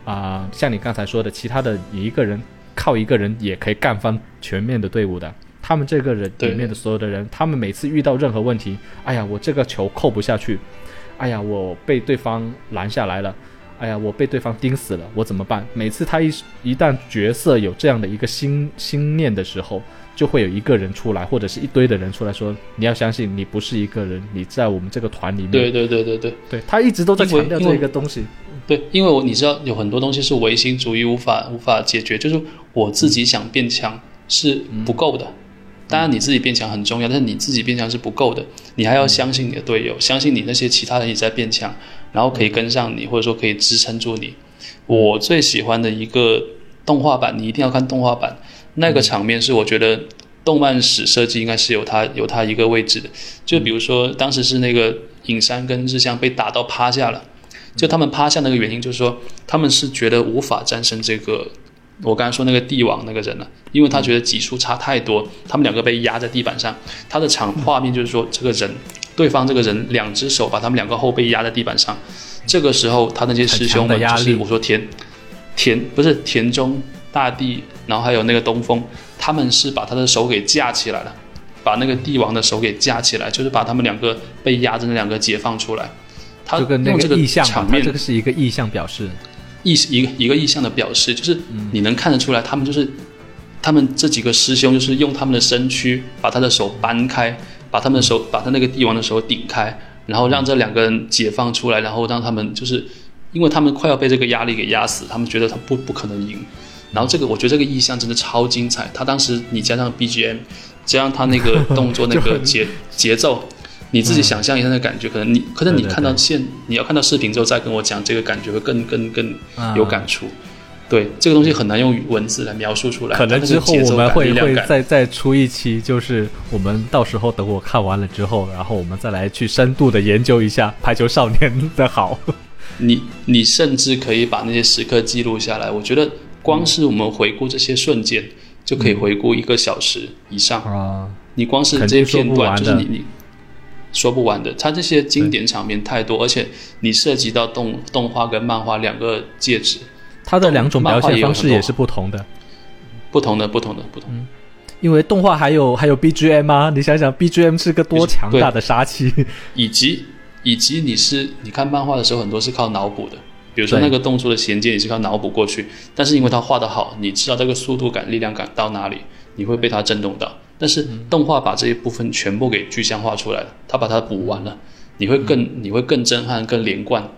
Speaker 1: 啊，像你刚才说的，其他的你一个人靠一个人也可以干翻全面的队伍的。他们这个人里面的所有的人，他们每次遇到任何问题，哎呀，我这个球扣不下去，哎呀，我被对方拦下来了。哎呀，我被对方盯死了，我怎么办？每次他一一旦角色有这样的一个心心念的时候，就会有一个人出来，或者是一堆的人出来说：“你要相信，你不是一个人，你在我们这个团里面。”
Speaker 2: 对对对对对，
Speaker 1: 对他一直都在强调这个东西。
Speaker 2: 对，因为我你知道，有很多东西是唯心主义无法无法解决，就是我自己想变强是不够的。当然，你自己变强很重要，但是你自己变强是不够的，你还要相信你的队友，相信你那些其他人也在变强。然后可以跟上你，或者说可以支撑住你。我最喜欢的一个动画版，你一定要看动画版。那个场面是我觉得动漫史设计应该是有它有它一个位置的。就比如说当时是那个影山跟日向被打到趴下了，就他们趴下那个原因就是说他们是觉得无法战胜这个我刚才说那个帝王那个人了，因为他觉得级数差太多，他们两个被压在地板上。他的场画面就是说这个人。对方这个人两只手把他们两个后背压在地板上，这个时候他那些师兄们就是我说田田不是田中大地，然后还有那个东风，他们是把他的手给架起来了，把那个帝王的手给架起来，就是把他们两个被压着那两个解放出来。他用这个场面，
Speaker 1: 这个是一个意象表示，
Speaker 2: 意一个一个意向的表示，就是你能看得出来，他们就是他们这几个师兄就是用他们的身躯把他的手搬开。把他们的手，把他那个帝王的手顶开，然后让这两个人解放出来，然后让他们就是，因为他们快要被这个压力给压死，他们觉得他不不可能赢。然后这个，我觉得这个意象真的超精彩。他当时你加上 BGM，加上他那个动作 那个节节奏，你自己想象一下那感觉，可能你可能你看到现你要看到视频之后再跟我讲这个感觉会更更更有感触。对这个东西很难用文字来描述出来。
Speaker 1: 可能之后我们会会再再出一期，就是我们到时候等我看完了之后，然后我们再来去深度的研究一下《排球少年》的好。
Speaker 2: 你你甚至可以把那些时刻记录下来。我觉得光是我们回顾这些瞬间，就可以回顾一个小时以上
Speaker 1: 啊！
Speaker 2: 你光是这些片段，就是你你说不完的。它这些经典场面太多，而且你涉及到动动画跟漫画两个介质。
Speaker 1: 它的两种表现方式也是不同的，
Speaker 2: 不同的，不同的，不同。
Speaker 1: 因为动画还有还有 BGM 啊，你想想 BGM 是个多强大的杀器，
Speaker 2: 以及以及你是你看漫画的时候很多是靠脑补的，比如说那个动作的衔接你是靠脑补过去，但是因为它画的好，你知道这个速度感、力量感到哪里，你会被它震动到。但是动画把这一部分全部给具象化出来了，它把它补完了，你会更你会更震撼、更连贯。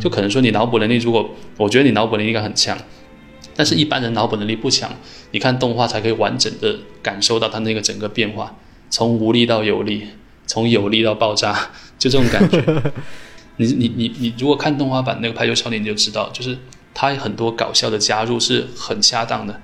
Speaker 2: 就可能说你脑补能力，如果我觉得你脑补能力应该很强，但是一般人脑补能力不强，你看动画才可以完整的感受到它那个整个变化，从无力到有力，从有力到爆炸，就这种感觉。你你你你如果看动画版那个《排球少年》，你就知道，就是它很多搞笑的加入是很恰当的，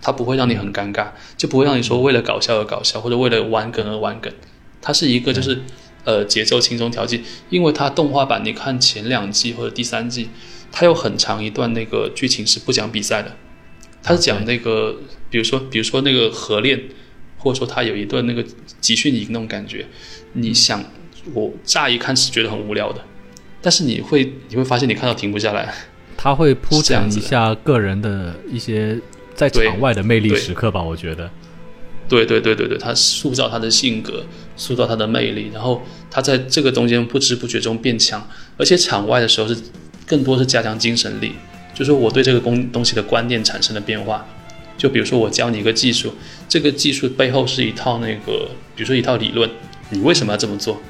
Speaker 2: 它不会让你很尴尬，就不会让你说为了搞笑而搞笑，或者为了玩梗而玩梗，它是一个就是。呃，节奏轻松调剂，因为它动画版，你看前两季或者第三季，它有很长一段那个剧情是不讲比赛的，它是讲那个，比如说，比如说那个合练，或者说它有一段那个集训营那种感觉，你想，我乍一看是觉得很无聊的，但是你会你会发现你看到停不下来，
Speaker 1: 他会铺讲一下个人的一些在场外的魅力时刻吧，我觉得。
Speaker 2: 对对对对对，他塑造他的性格，塑造他的魅力，然后他在这个中间不知不觉中变强，而且场外的时候是更多是加强精神力，就是我对这个东东西的观念产生了变化。就比如说我教你一个技术，这个技术背后是一套那个，比如说一套理论，你为什么要这么做？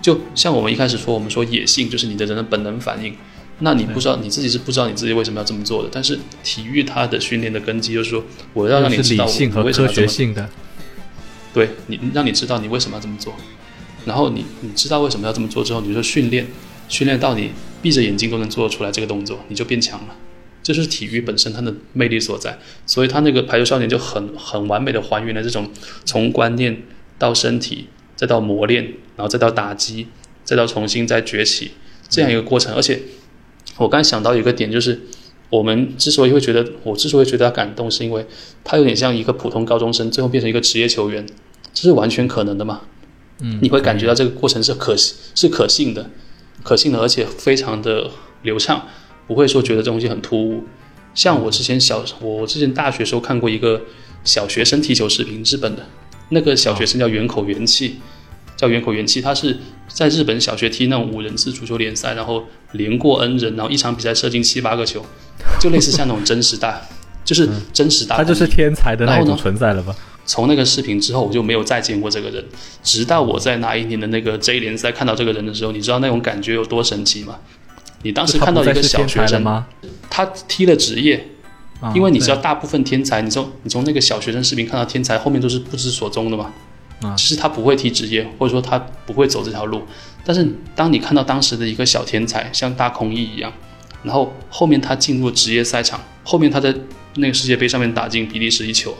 Speaker 2: 就像我们一开始说，我们说野性就是你的人的本能反应。那你不知道你自己是不知道你自己为什么要这么做的，但是体育它的训练的根基就是说，我要让你知道
Speaker 1: 理性和科学性的，
Speaker 2: 对你让你知道你为什么要这么做，然后你你知道为什么要这么做之后，你就训练，训练到你闭着眼睛都能做出来这个动作，你就变强了。这就是体育本身它的魅力所在。所以他那个排球少年就很很完美的还原了这种从观念到身体，再到磨练，然后再到打击，再到重新再崛起这样一个过程，而且。我刚想到一个点，就是我们之所以会觉得，我之所以觉得他感动，是因为他有点像一个普通高中生，最后变成一个职业球员，这是完全可能的嘛？
Speaker 1: 嗯，
Speaker 2: 你会感觉到这个过程是可是可信的，可信的，而且非常的流畅，不会说觉得这东西很突兀。像我之前小，我之前大学时候看过一个小学生踢球视频，日本的那个小学生叫远口元气。叫远口元气，他是在日本小学踢那种五人制足球联赛，然后连过 N 人，然后一场比赛射进七八个球，就类似像那种真实大，就是真实大。
Speaker 1: 他就是天才的那种存在了吧？
Speaker 2: 从那个视频之后，我就没有再见过这个人，直到我在那一年的那个 J 联赛看到这个人的时候，你知道那种感觉有多神奇吗？你当时看到一个小学生
Speaker 1: 吗？
Speaker 2: 他踢了职业，因为你知道大部分天才，你从你从那个小学生视频看到天才，后面都是不知所踪的嘛。其实他不会踢职业，或者说他不会走这条路。但是当你看到当时的一个小天才，像大空翼一样，然后后面他进入职业赛场，后面他在那个世界杯上面打进比利时一球，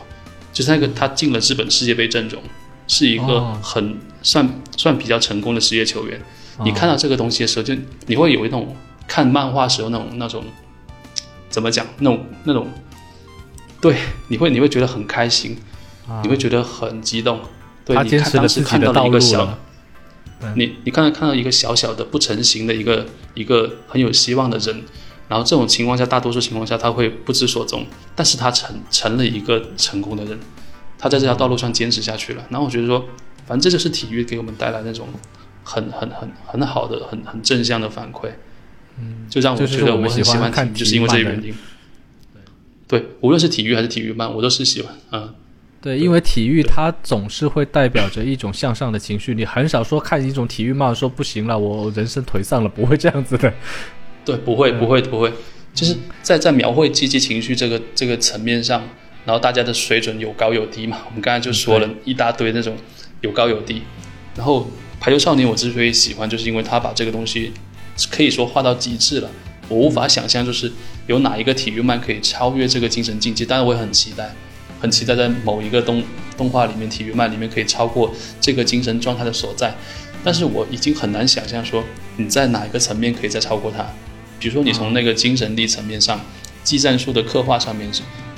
Speaker 2: 就是那个他进了日本世界杯阵容，是一个很算算比较成功的职业球员。你看到这个东西的时候，就你会有一种看漫画时候那种那种怎么讲那种那种，对，你会你会觉得很开心，你会觉得很激动。对，你看当时看到了一个小，你你刚才看到一个小小的不成形的一个一个很有希望的人，然后这种情况下，大多数情况下他会不知所踪，但是他成成了一个成功的人，他在这条道路上坚持下去了。然后我觉得说，反正这就是体育给我们带来那种很很很很好的、很很正向的反馈，
Speaker 1: 嗯，
Speaker 2: 就让我觉得我很喜欢体育，就是因为这个原因。对，无论是体育还是体育班，我都是喜欢，嗯。
Speaker 1: 对，因为体育它总是会代表着一种向上的情绪，你很少说看一种体育漫说不行了，我人生颓丧了，不会这样子的。
Speaker 2: 对，不会，不会，不会，就是在在描绘积极情绪这个这个层面上，然后大家的水准有高有低嘛。我们刚才就说了一大堆那种有高有低，然后排球少年我之所以喜欢，就是因为他把这个东西可以说画到极致了。我无法想象，就是有哪一个体育漫可以超越这个精神境界，当然我也很期待。很期待在某一个动动画里面、体育漫里面可以超过这个精神状态的所在，但是我已经很难想象说你在哪一个层面可以再超过它。比如说你从那个精神力层面上、技战术的刻画上面，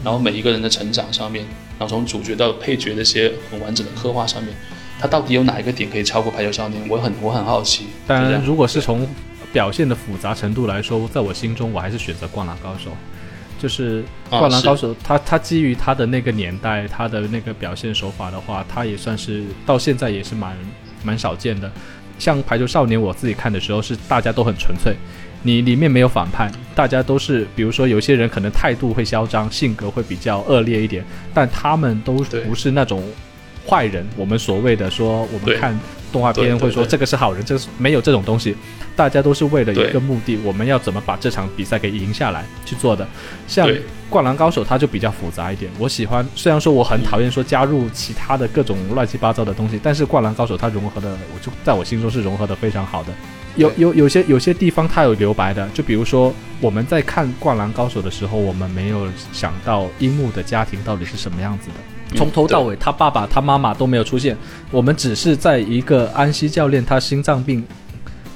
Speaker 2: 然后每一个人的成长上面，然后从主角到配角那些很完整的刻画上面，它到底有哪一个点可以超过《排球少年》？我很我很好奇。
Speaker 1: 当然，如果是从表现的复杂程度来说，在我心中我还是选择《灌篮高手》。就是《灌篮高手》，他他基于他的那个年代，他的那个表现手法的话，他也算是到现在也是蛮蛮少见的。像《排球少年》，我自己看的时候是大家都很纯粹，你里面没有反派，大家都是，比如说有些人可能态度会嚣张，性格会比较恶劣一点，但他们都不是那种坏人。我们所谓的说，我们看。动画片会说这个是好人，这是没有这种东西，大家都是为了一个目的，我们要怎么把这场比赛给赢下来去做的。像《灌篮高手》它就比较复杂一点。我喜欢，虽然说我很讨厌说加入其他的各种乱七八糟的东西，但是《灌篮高手》它融合的，我就在我心中是融合的非常好的。有有有些有些地方它有留白的，就比如说我们在看《灌篮高手》的时候，我们没有想到樱木的家庭到底是什么样子的。从头到尾，他爸爸、他妈妈都没有出现。我们只是在一个安西教练他心脏病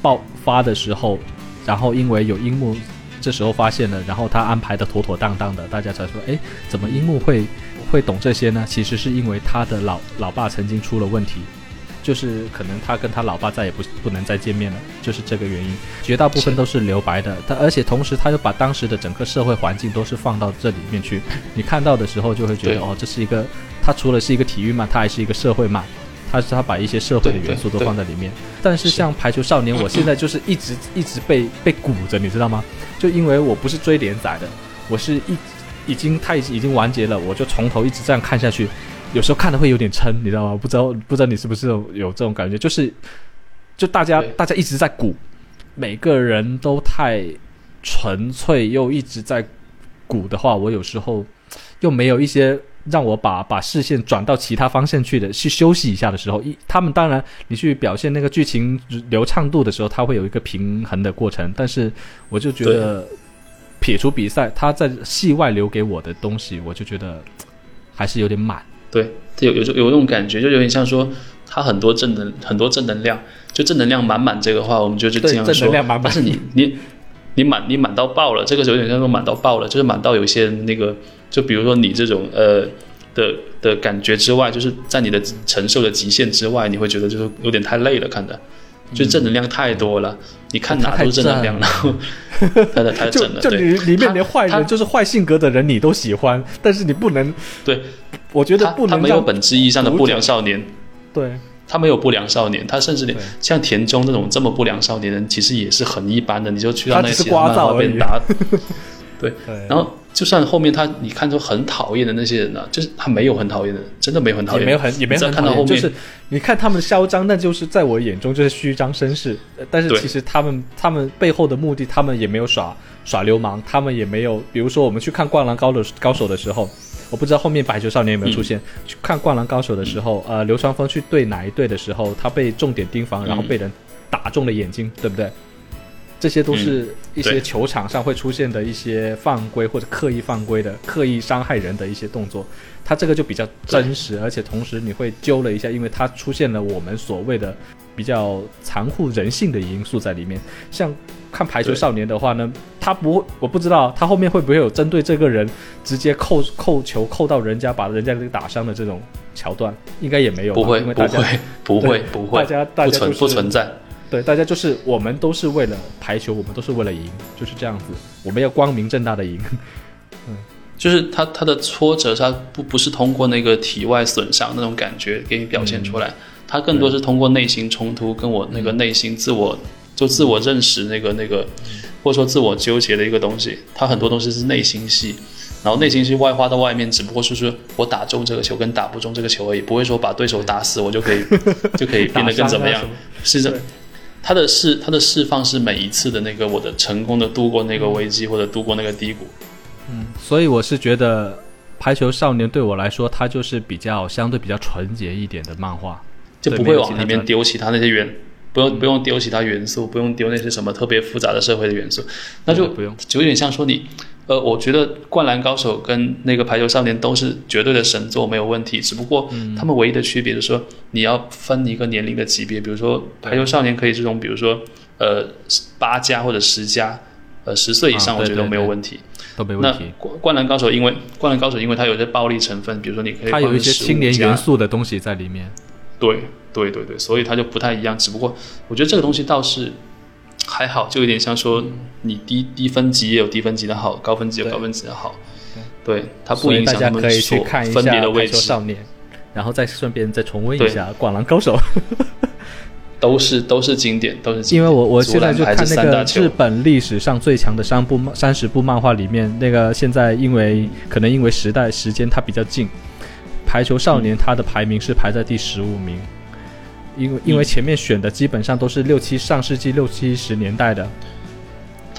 Speaker 1: 爆发的时候，然后因为有樱木，这时候发现了，然后他安排的妥妥当当的，大家才说：哎，怎么樱木会会懂这些呢？其实是因为他的老老爸曾经出了问题。就是可能他跟他老爸再也不不能再见面了，就是这个原因。绝大部分都是留白的，他而且同时他又把当时的整个社会环境都是放到这里面去。你看到的时候就会觉得哦，这是一个他除了是一个体育漫，他还是一个社会漫，他是他把一些社会的元素都放在里面。但是像排球少年，我现在就是一直一直被被鼓着，你知道吗？就因为我不是追连载的，我是一已经他已经已经完结了，我就从头一直这样看下去。有时候看的会有点撑，你知道吗？不知道不知道你是不是有这种感觉？就是，就大家大家一直在鼓，每个人都太纯粹，又一直在鼓的话，我有时候又没有一些让我把把视线转到其他方向去的，去休息一下的时候。一他们当然，你去表现那个剧情流畅度的时候，它会有一个平衡的过程。但是我就觉得，撇除比赛，他在戏外留给我的东西，我就觉得还是有点满。
Speaker 2: 对，有有有那种感觉，就有点像说他很多正能很多正能量，就正能量满满这个话，我们就就这样说。但是你你你满你满到爆了，这个有点像说满到爆了，就是满到有些那个，就比如说你这种呃的的感觉之外，就是在你的承受的极限之外，你会觉得就是有点太累了，看的。就正能量太多了，你看哪都是正能量，然后太太正了。
Speaker 1: 就里里面连坏人就是坏性格的人你都喜欢，但是你不能
Speaker 2: 对，
Speaker 1: 我觉得不能。
Speaker 2: 他没有本质意义上的不良少年，
Speaker 1: 对
Speaker 2: 他没有不良少年，他甚至连像田中这种这么不良少年人，其实也是很一般的。你就去到那些漫画被打，对，然后。就算后面他你看出很讨厌的那些人呢，就是他没有很讨厌的人，真的没有很讨厌，
Speaker 1: 也没有很也没有很讨厌，就是你看他们嚣张，那就是在我眼中就是虚张声势。但是其实他们他们背后的目的，他们也没有耍耍流氓，他们也没有，比如说我们去看《灌篮高手》高手的时候，我不知道后面白球少年有没有出现。去看《灌篮高手》的时候，呃，流川枫去对哪一队的时候，他被重点盯防，然后被人打中了眼睛，对不对？这些都是一些球场上会出现的一些犯规或者刻意犯规的、刻意伤害人的一些动作，他这个就比较真实，而且同时你会揪了一下，因为他出现了我们所谓的比较残酷人性的因素在里面。像看排球少年的话呢，他不，我不知道他后面会不会有针对这个人直接扣扣球扣到人家，把人家给打伤的这种桥段，应该也没有，
Speaker 2: 不会，
Speaker 1: 不
Speaker 2: 会，不会，不会，
Speaker 1: 大家大家
Speaker 2: 不存在。
Speaker 1: 对，大家就是我们都是为了排球，我们都是为了赢，就是这样子。我们要光明正大的赢。
Speaker 2: 嗯，就是他他的挫折，他不不是通过那个体外损伤那种感觉给你表现出来，他更多是通过内心冲突，跟我那个内心自我就自我认识那个那个，或者说自我纠结的一个东西。他很多东西是内心戏，然后内心戏外化到外面，只不过是说我打中这个球跟打不中这个球而已，不会说把对手打死我就可以 就可以变得更怎么样，是这。他的释它的释放是每一次的那个我的成功的度过那个危机或者度过那个低谷，
Speaker 1: 嗯，所以我是觉得排球少年对我来说，它就是比较相对比较纯洁一点的漫画，
Speaker 2: 就不会往里面丢其他那些元，不用不用丢其他元素，不用丢那些什么特别复杂的社会的元素，那就
Speaker 1: 不用，
Speaker 2: 就有点像说你。呃，我觉得《灌篮高手》跟那个《排球少年》都是绝对的神作，没有问题。只不过他们唯一的区别就是说，你要分一个年龄的级别，比如说《排球少年》可以这种，比如说呃八加或者十加，呃十岁以上我觉得都没有问题，
Speaker 1: 都没问题。
Speaker 2: 那《灌篮高手》因为《灌篮高手》因为它有些暴力成分，比如说你可以
Speaker 1: 它有一些青年元素的东西在里面。
Speaker 2: 对对对对，所以它就不太一样。只不过我觉得这个东西倒是。还好，就有点像说你低低分级也有低分级的好，高分级有高分级的好。对，它不影响他们所分别的位置。
Speaker 1: 少年，然后再顺便再重温一下《灌篮高手》。
Speaker 2: 都是都是经典，都是。
Speaker 1: 因为我我现在就看那个日本历史上最强的三部三十部漫画里面，那个现在因为可能因为时代时间它比较近，《排球少年》它的排名是排在第十五名，因为因为前面选的基本上都是六七上世纪六七十年代的。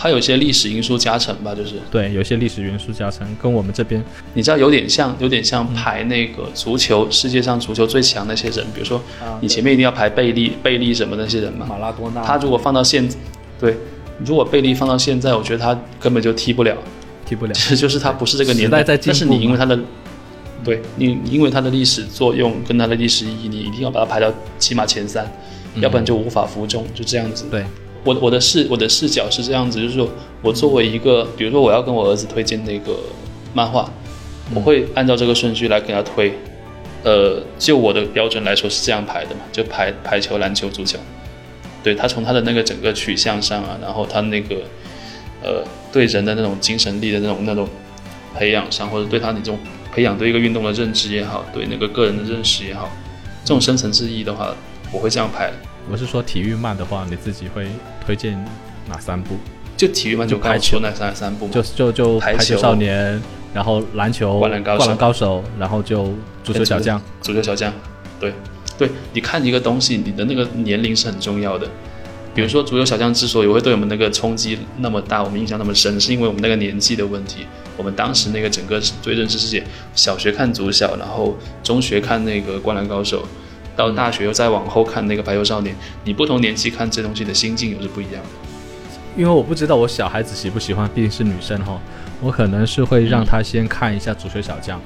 Speaker 2: 它有些历史因素加成吧，就是
Speaker 1: 对，有些历史元素加成，跟我们这边，
Speaker 2: 你知道有点像，有点像排那个足球世界上足球最强那些人，比如说你前面一定要排贝利、贝利什么那些人嘛。
Speaker 1: 马拉多纳。
Speaker 2: 他如果放到现，对，如果贝利放到现在，我觉得他根本就踢不了，
Speaker 1: 踢不了。
Speaker 2: 其 实就是他不是这个年代，但是你因为他的，对你因为它的历史作用跟它的历史意义，你一定要把它排到起码前三，要不然就无法服众，就这样子。
Speaker 1: 对。
Speaker 2: 我我的视我的视角是这样子，就是说我作为一个，比如说我要跟我儿子推荐那个漫画，我会按照这个顺序来给他推。呃，就我的标准来说是这样排的嘛，就排排球、篮球、足球。对他从他的那个整个取向上啊，然后他那个呃对人的那种精神力的那种那种培养上，或者对他那种培养对一个运动的认知也好，对那个个人的认识也好，这种深层次意义的话，我会这样排。
Speaker 1: 我是说体育漫的话，你自己会推荐哪三部？
Speaker 2: 就体育漫就排球那三三部，
Speaker 1: 就就就排球少年，然后篮球
Speaker 2: 灌篮
Speaker 1: 高手，然后就足球小将。
Speaker 2: 足球小将，对对，你看一个东西，你的那个年龄是很重要的。比如说足球小将之所以会对我们那个冲击那么大，我们印象那么深，是因为我们那个年纪的问题。我们当时那个整个对认识世界，小学看足小，然后中学看那个灌篮高手。到大学又再往后看那个排球少年，你不同年纪看这东西的心境又是不一样的。
Speaker 1: 因为我不知道我小孩子喜不喜欢，毕竟是女生哈，我可能是会让他先看一下足球小将，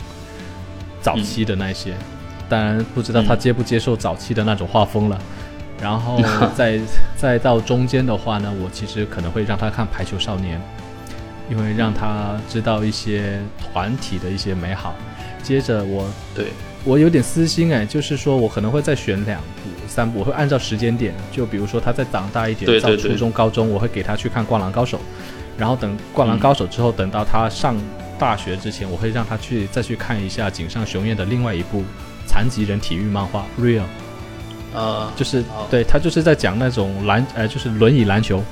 Speaker 1: 早期的那些，当然不知道他接不接受早期的那种画风了。然后 再再到中间的话呢，我其实可能会让他看排球少年，因为让他知道一些团体的一些美好。接着我
Speaker 2: 对。
Speaker 1: 我有点私心哎，就是说我可能会再选两部、三部，我会按照时间点，就比如说他再长大一点，到初中、高中，我会给他去看《灌篮高手》，然后等《灌篮高手》之后，等到他上大学之前，我会让他去再去看一下井上雄彦的另外一部残疾人体育漫画《Real》，
Speaker 2: 呃，
Speaker 1: 就是对他就是在讲那种篮，呃，就是轮椅篮球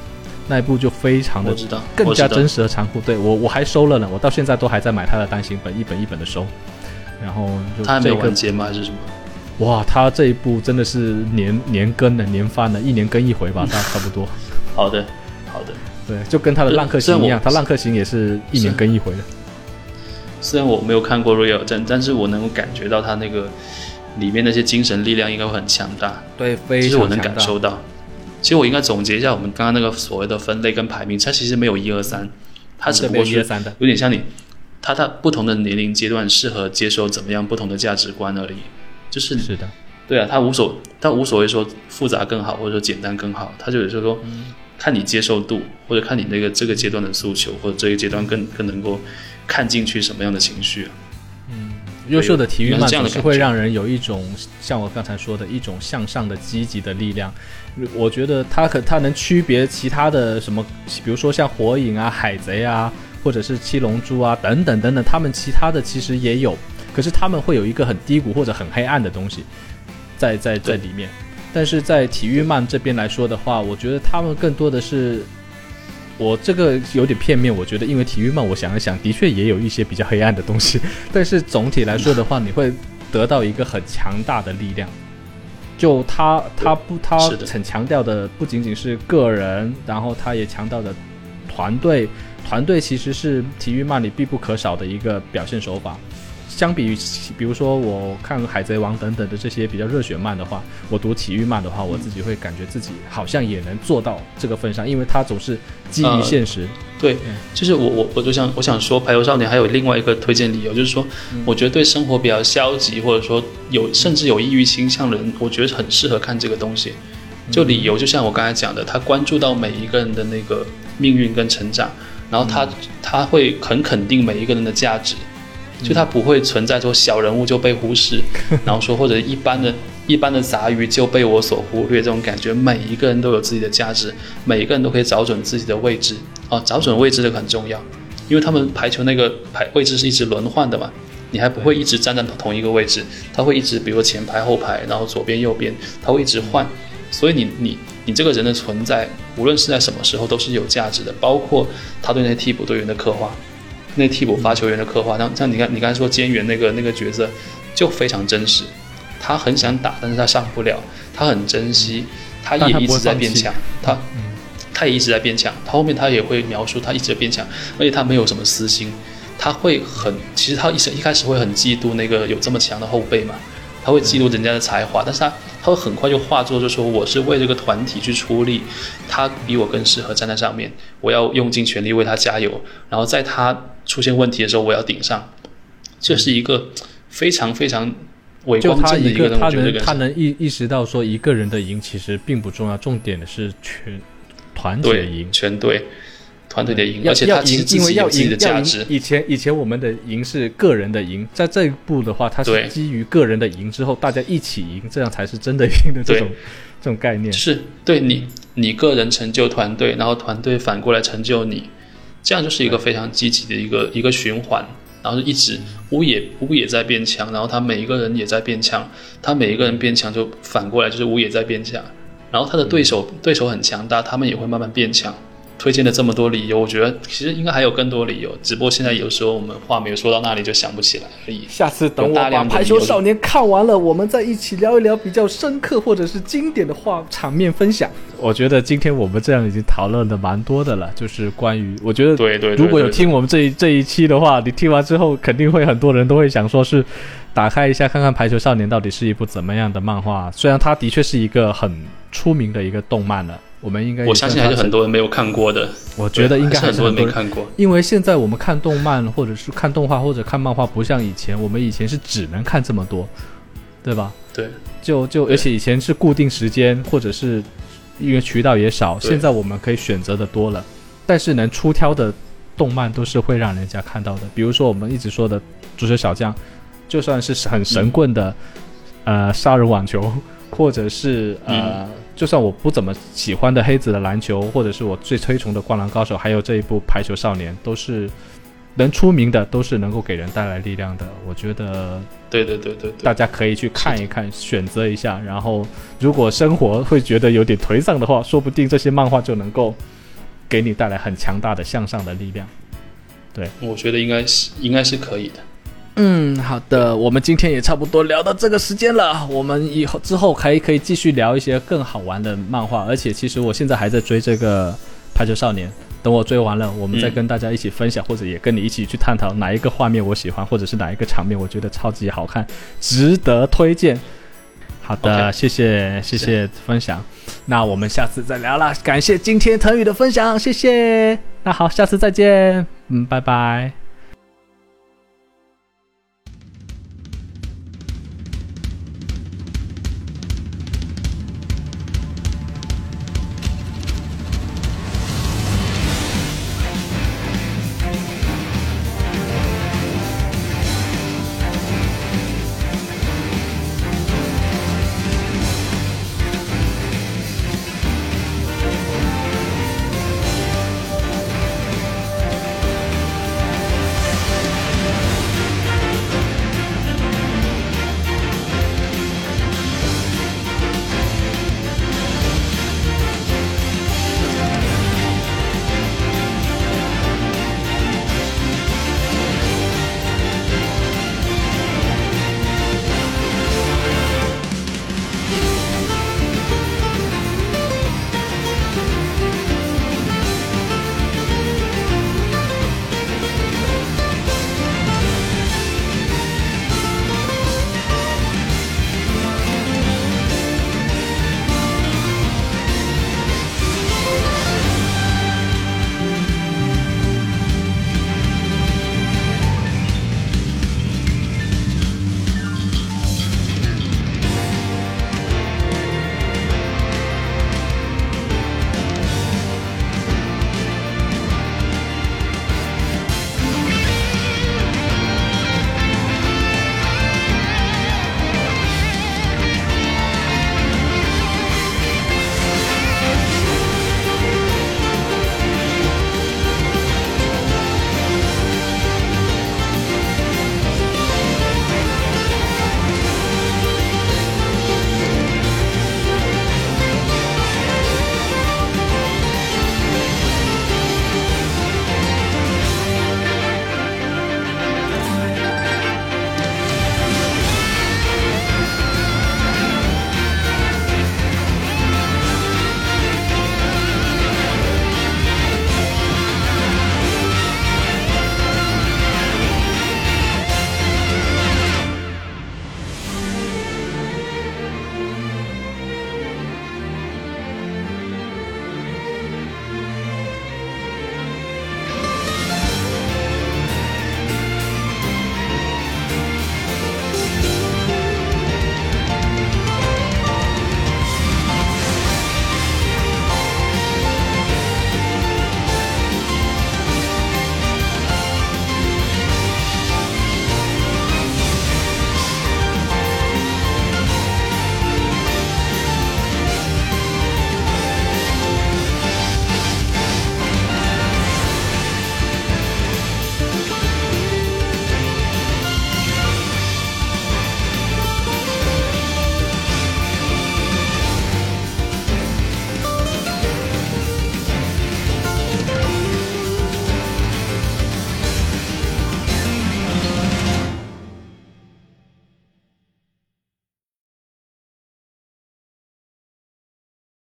Speaker 1: 那一部就非常的更加真实和残酷。对我我还收了呢，我到现在都还在买他的单行本，一本一本的收。然后就
Speaker 2: 他还没有完结吗？还是什么？
Speaker 1: 哇，他这一部真的是年年更的，年翻的，一年更一回吧，大 差不多。
Speaker 2: 好的，好的，
Speaker 1: 对，就跟他的《浪客行》一样，他《浪客行》也是一年更一回的。
Speaker 2: 虽然我没有看过《Real 战》，但是我能够感觉到他那个里面那些精神力量应该会很强大。
Speaker 1: 对，非常
Speaker 2: 其实我能感受到。其实我应该总结一下我们刚刚那个所谓的分类跟排名，它其实没有一二三，它只不过是有点像你。它它不同的年龄阶段适合接受怎么样不同的价值观而已，就是
Speaker 1: 是的，
Speaker 2: 对啊，它无所它无所谓说复杂更好或者说简单更好，它就是说看你接受度或者看你那个这个阶段的诉求或者这个阶段更更能够看进去什么样的情绪。
Speaker 1: 嗯，优秀的体育漫总是会让人有一种像我刚才说的一种向上的积极的力量。我觉得它可它能区别其他的什么，比如说像火影啊、海贼啊。或者是七龙珠啊，等等等等，他们其他的其实也有，可是他们会有一个很低谷或者很黑暗的东西，在在在里面。但是在体育漫这边来说的话，我觉得他们更多的是，我这个有点片面。我觉得，因为体育漫，我想了想，的确也有一些比较黑暗的东西。但是总体来说的话，你会得到一个很强大的力量。就他他不他很强调的不仅仅是个人，然后他也强调的团队。团队其实是体育漫里必不可少的一个表现手法。相比于，比如说我看《海贼王》等等的这些比较热血漫的话，我读体育漫的话，我自己会感觉自己好像也能做到这个份上，因为它总是基于现实。
Speaker 2: 对，就是我我我就想我想说，《排球少年》还有另外一个推荐理由，就是说，我觉得对生活比较消极或者说有甚至有抑郁倾向的人，我觉得很适合看这个东西。就理由就像我刚才讲的，他关注到每一个人的那个命运跟成长。然后他他会很肯定每一个人的价值，就他不会存在说小人物就被忽视，然后说或者一般的一般的杂鱼就被我所忽略，这种感觉，每一个人都有自己的价值，每一个人都可以找准自己的位置啊，找准位置这个很重要，因为他们排球那个排位置是一直轮换的嘛，你还不会一直站在同一个位置，他会一直，比如说前排后排，然后左边右边，他会一直换，所以你你你这个人的存在，无论是在什么时候都是有价值的，包括他对那些替补队员的刻画。那替补发球员的刻画，像像你看，你刚才说监员那个那个角色，就非常真实。他很想打，但是他上不了，他很珍惜，他也一直在变强。他，他也一直在变强。他后面他也会描述他一直在变强，而且他没有什么私心，他会很，其实他一生一开始会很嫉妒那个有这么强的后辈嘛。他会嫉妒人家的才华，但是他他会很快就化作，就说我是为这个团体去出力，他比我更适合站在上面，我要用尽全力为他加油，然后在他出现问题的时候，我要顶上，这是一个非常非常伟光正的一个人，
Speaker 1: 他能他能意意识到说一个人的赢其实并不重要，重点的是全团体的赢，
Speaker 2: 全队。团队的赢，而且他其实因为要赢的价值。
Speaker 1: 以前以前我们的赢是个人的赢，在这一步的话，它是基于个人的赢之后，大家一起赢，这样才是真的赢的这种这种概念。
Speaker 2: 是对你你个人成就团队，然后团队反过来成就你，这样就是一个非常积极的一个一个循环，然后就一直屋也屋也在变强，然后他每一个人也在变强，他每一个人变强就反过来就是屋也在变强，然后他的对手对手很强大，他们也会慢慢变强。推荐了这么多理由，我觉得其实应该还有更多理由，只不过现在有时候我们话没有说到那里就想不起来而已。
Speaker 1: 下次等我把《排球少年》看完了，我们再一起聊一聊比较深刻或者是经典的话场面分享。我觉得今天我们这样已经讨论的蛮多的了，就是关于我觉得
Speaker 2: 对对，
Speaker 1: 如果有听我们这一这一期的话，你听完之后肯定会很多人都会想说是打开一下看看《排球少年》到底是一部怎么样的漫画。虽然它的确是一个很出名的一个动漫了。我们应该
Speaker 2: 我相信还是很多人没有看过的。
Speaker 1: 我觉得应该
Speaker 2: 很
Speaker 1: 多
Speaker 2: 人没看过，
Speaker 1: 因为现在我们看动漫或者是看动画或者看漫画，不像以前，我们以前是只能看这么多，对吧？
Speaker 2: 对，
Speaker 1: 就就而且以前是固定时间，或者是因为渠道也少，现在我们可以选择的多了，但是能出挑的动漫都是会让人家看到的。比如说我们一直说的《足球小将》，就算是很神棍的呃杀人网球，或者是呃。就算我不怎么喜欢的黑子的篮球，或者是我最推崇的灌篮高手，还有这一部排球少年，都是能出名的，都是能够给人带来力量的。我觉得，
Speaker 2: 对对对对，
Speaker 1: 大家可以去看一看，选择一下。然后，如果生活会觉得有点颓丧的话，说不定这些漫画就能够给你带来很强大的向上的力量。对，
Speaker 2: 我觉得应该是应该是可以的。
Speaker 1: 嗯，好的，我们今天也差不多聊到这个时间了。我们以后之后还可以继续聊一些更好玩的漫画，而且其实我现在还在追这个《排球少年》，等我追完了，我们再跟大家一起分享，或者也跟你一起去探讨哪一个画面我喜欢，或者是哪一个场面我觉得超级好看，值得推荐。好的，谢谢谢谢分享，那我们下次再聊了。感谢今天腾宇的分享，谢谢。那好，下次再见，嗯，拜拜。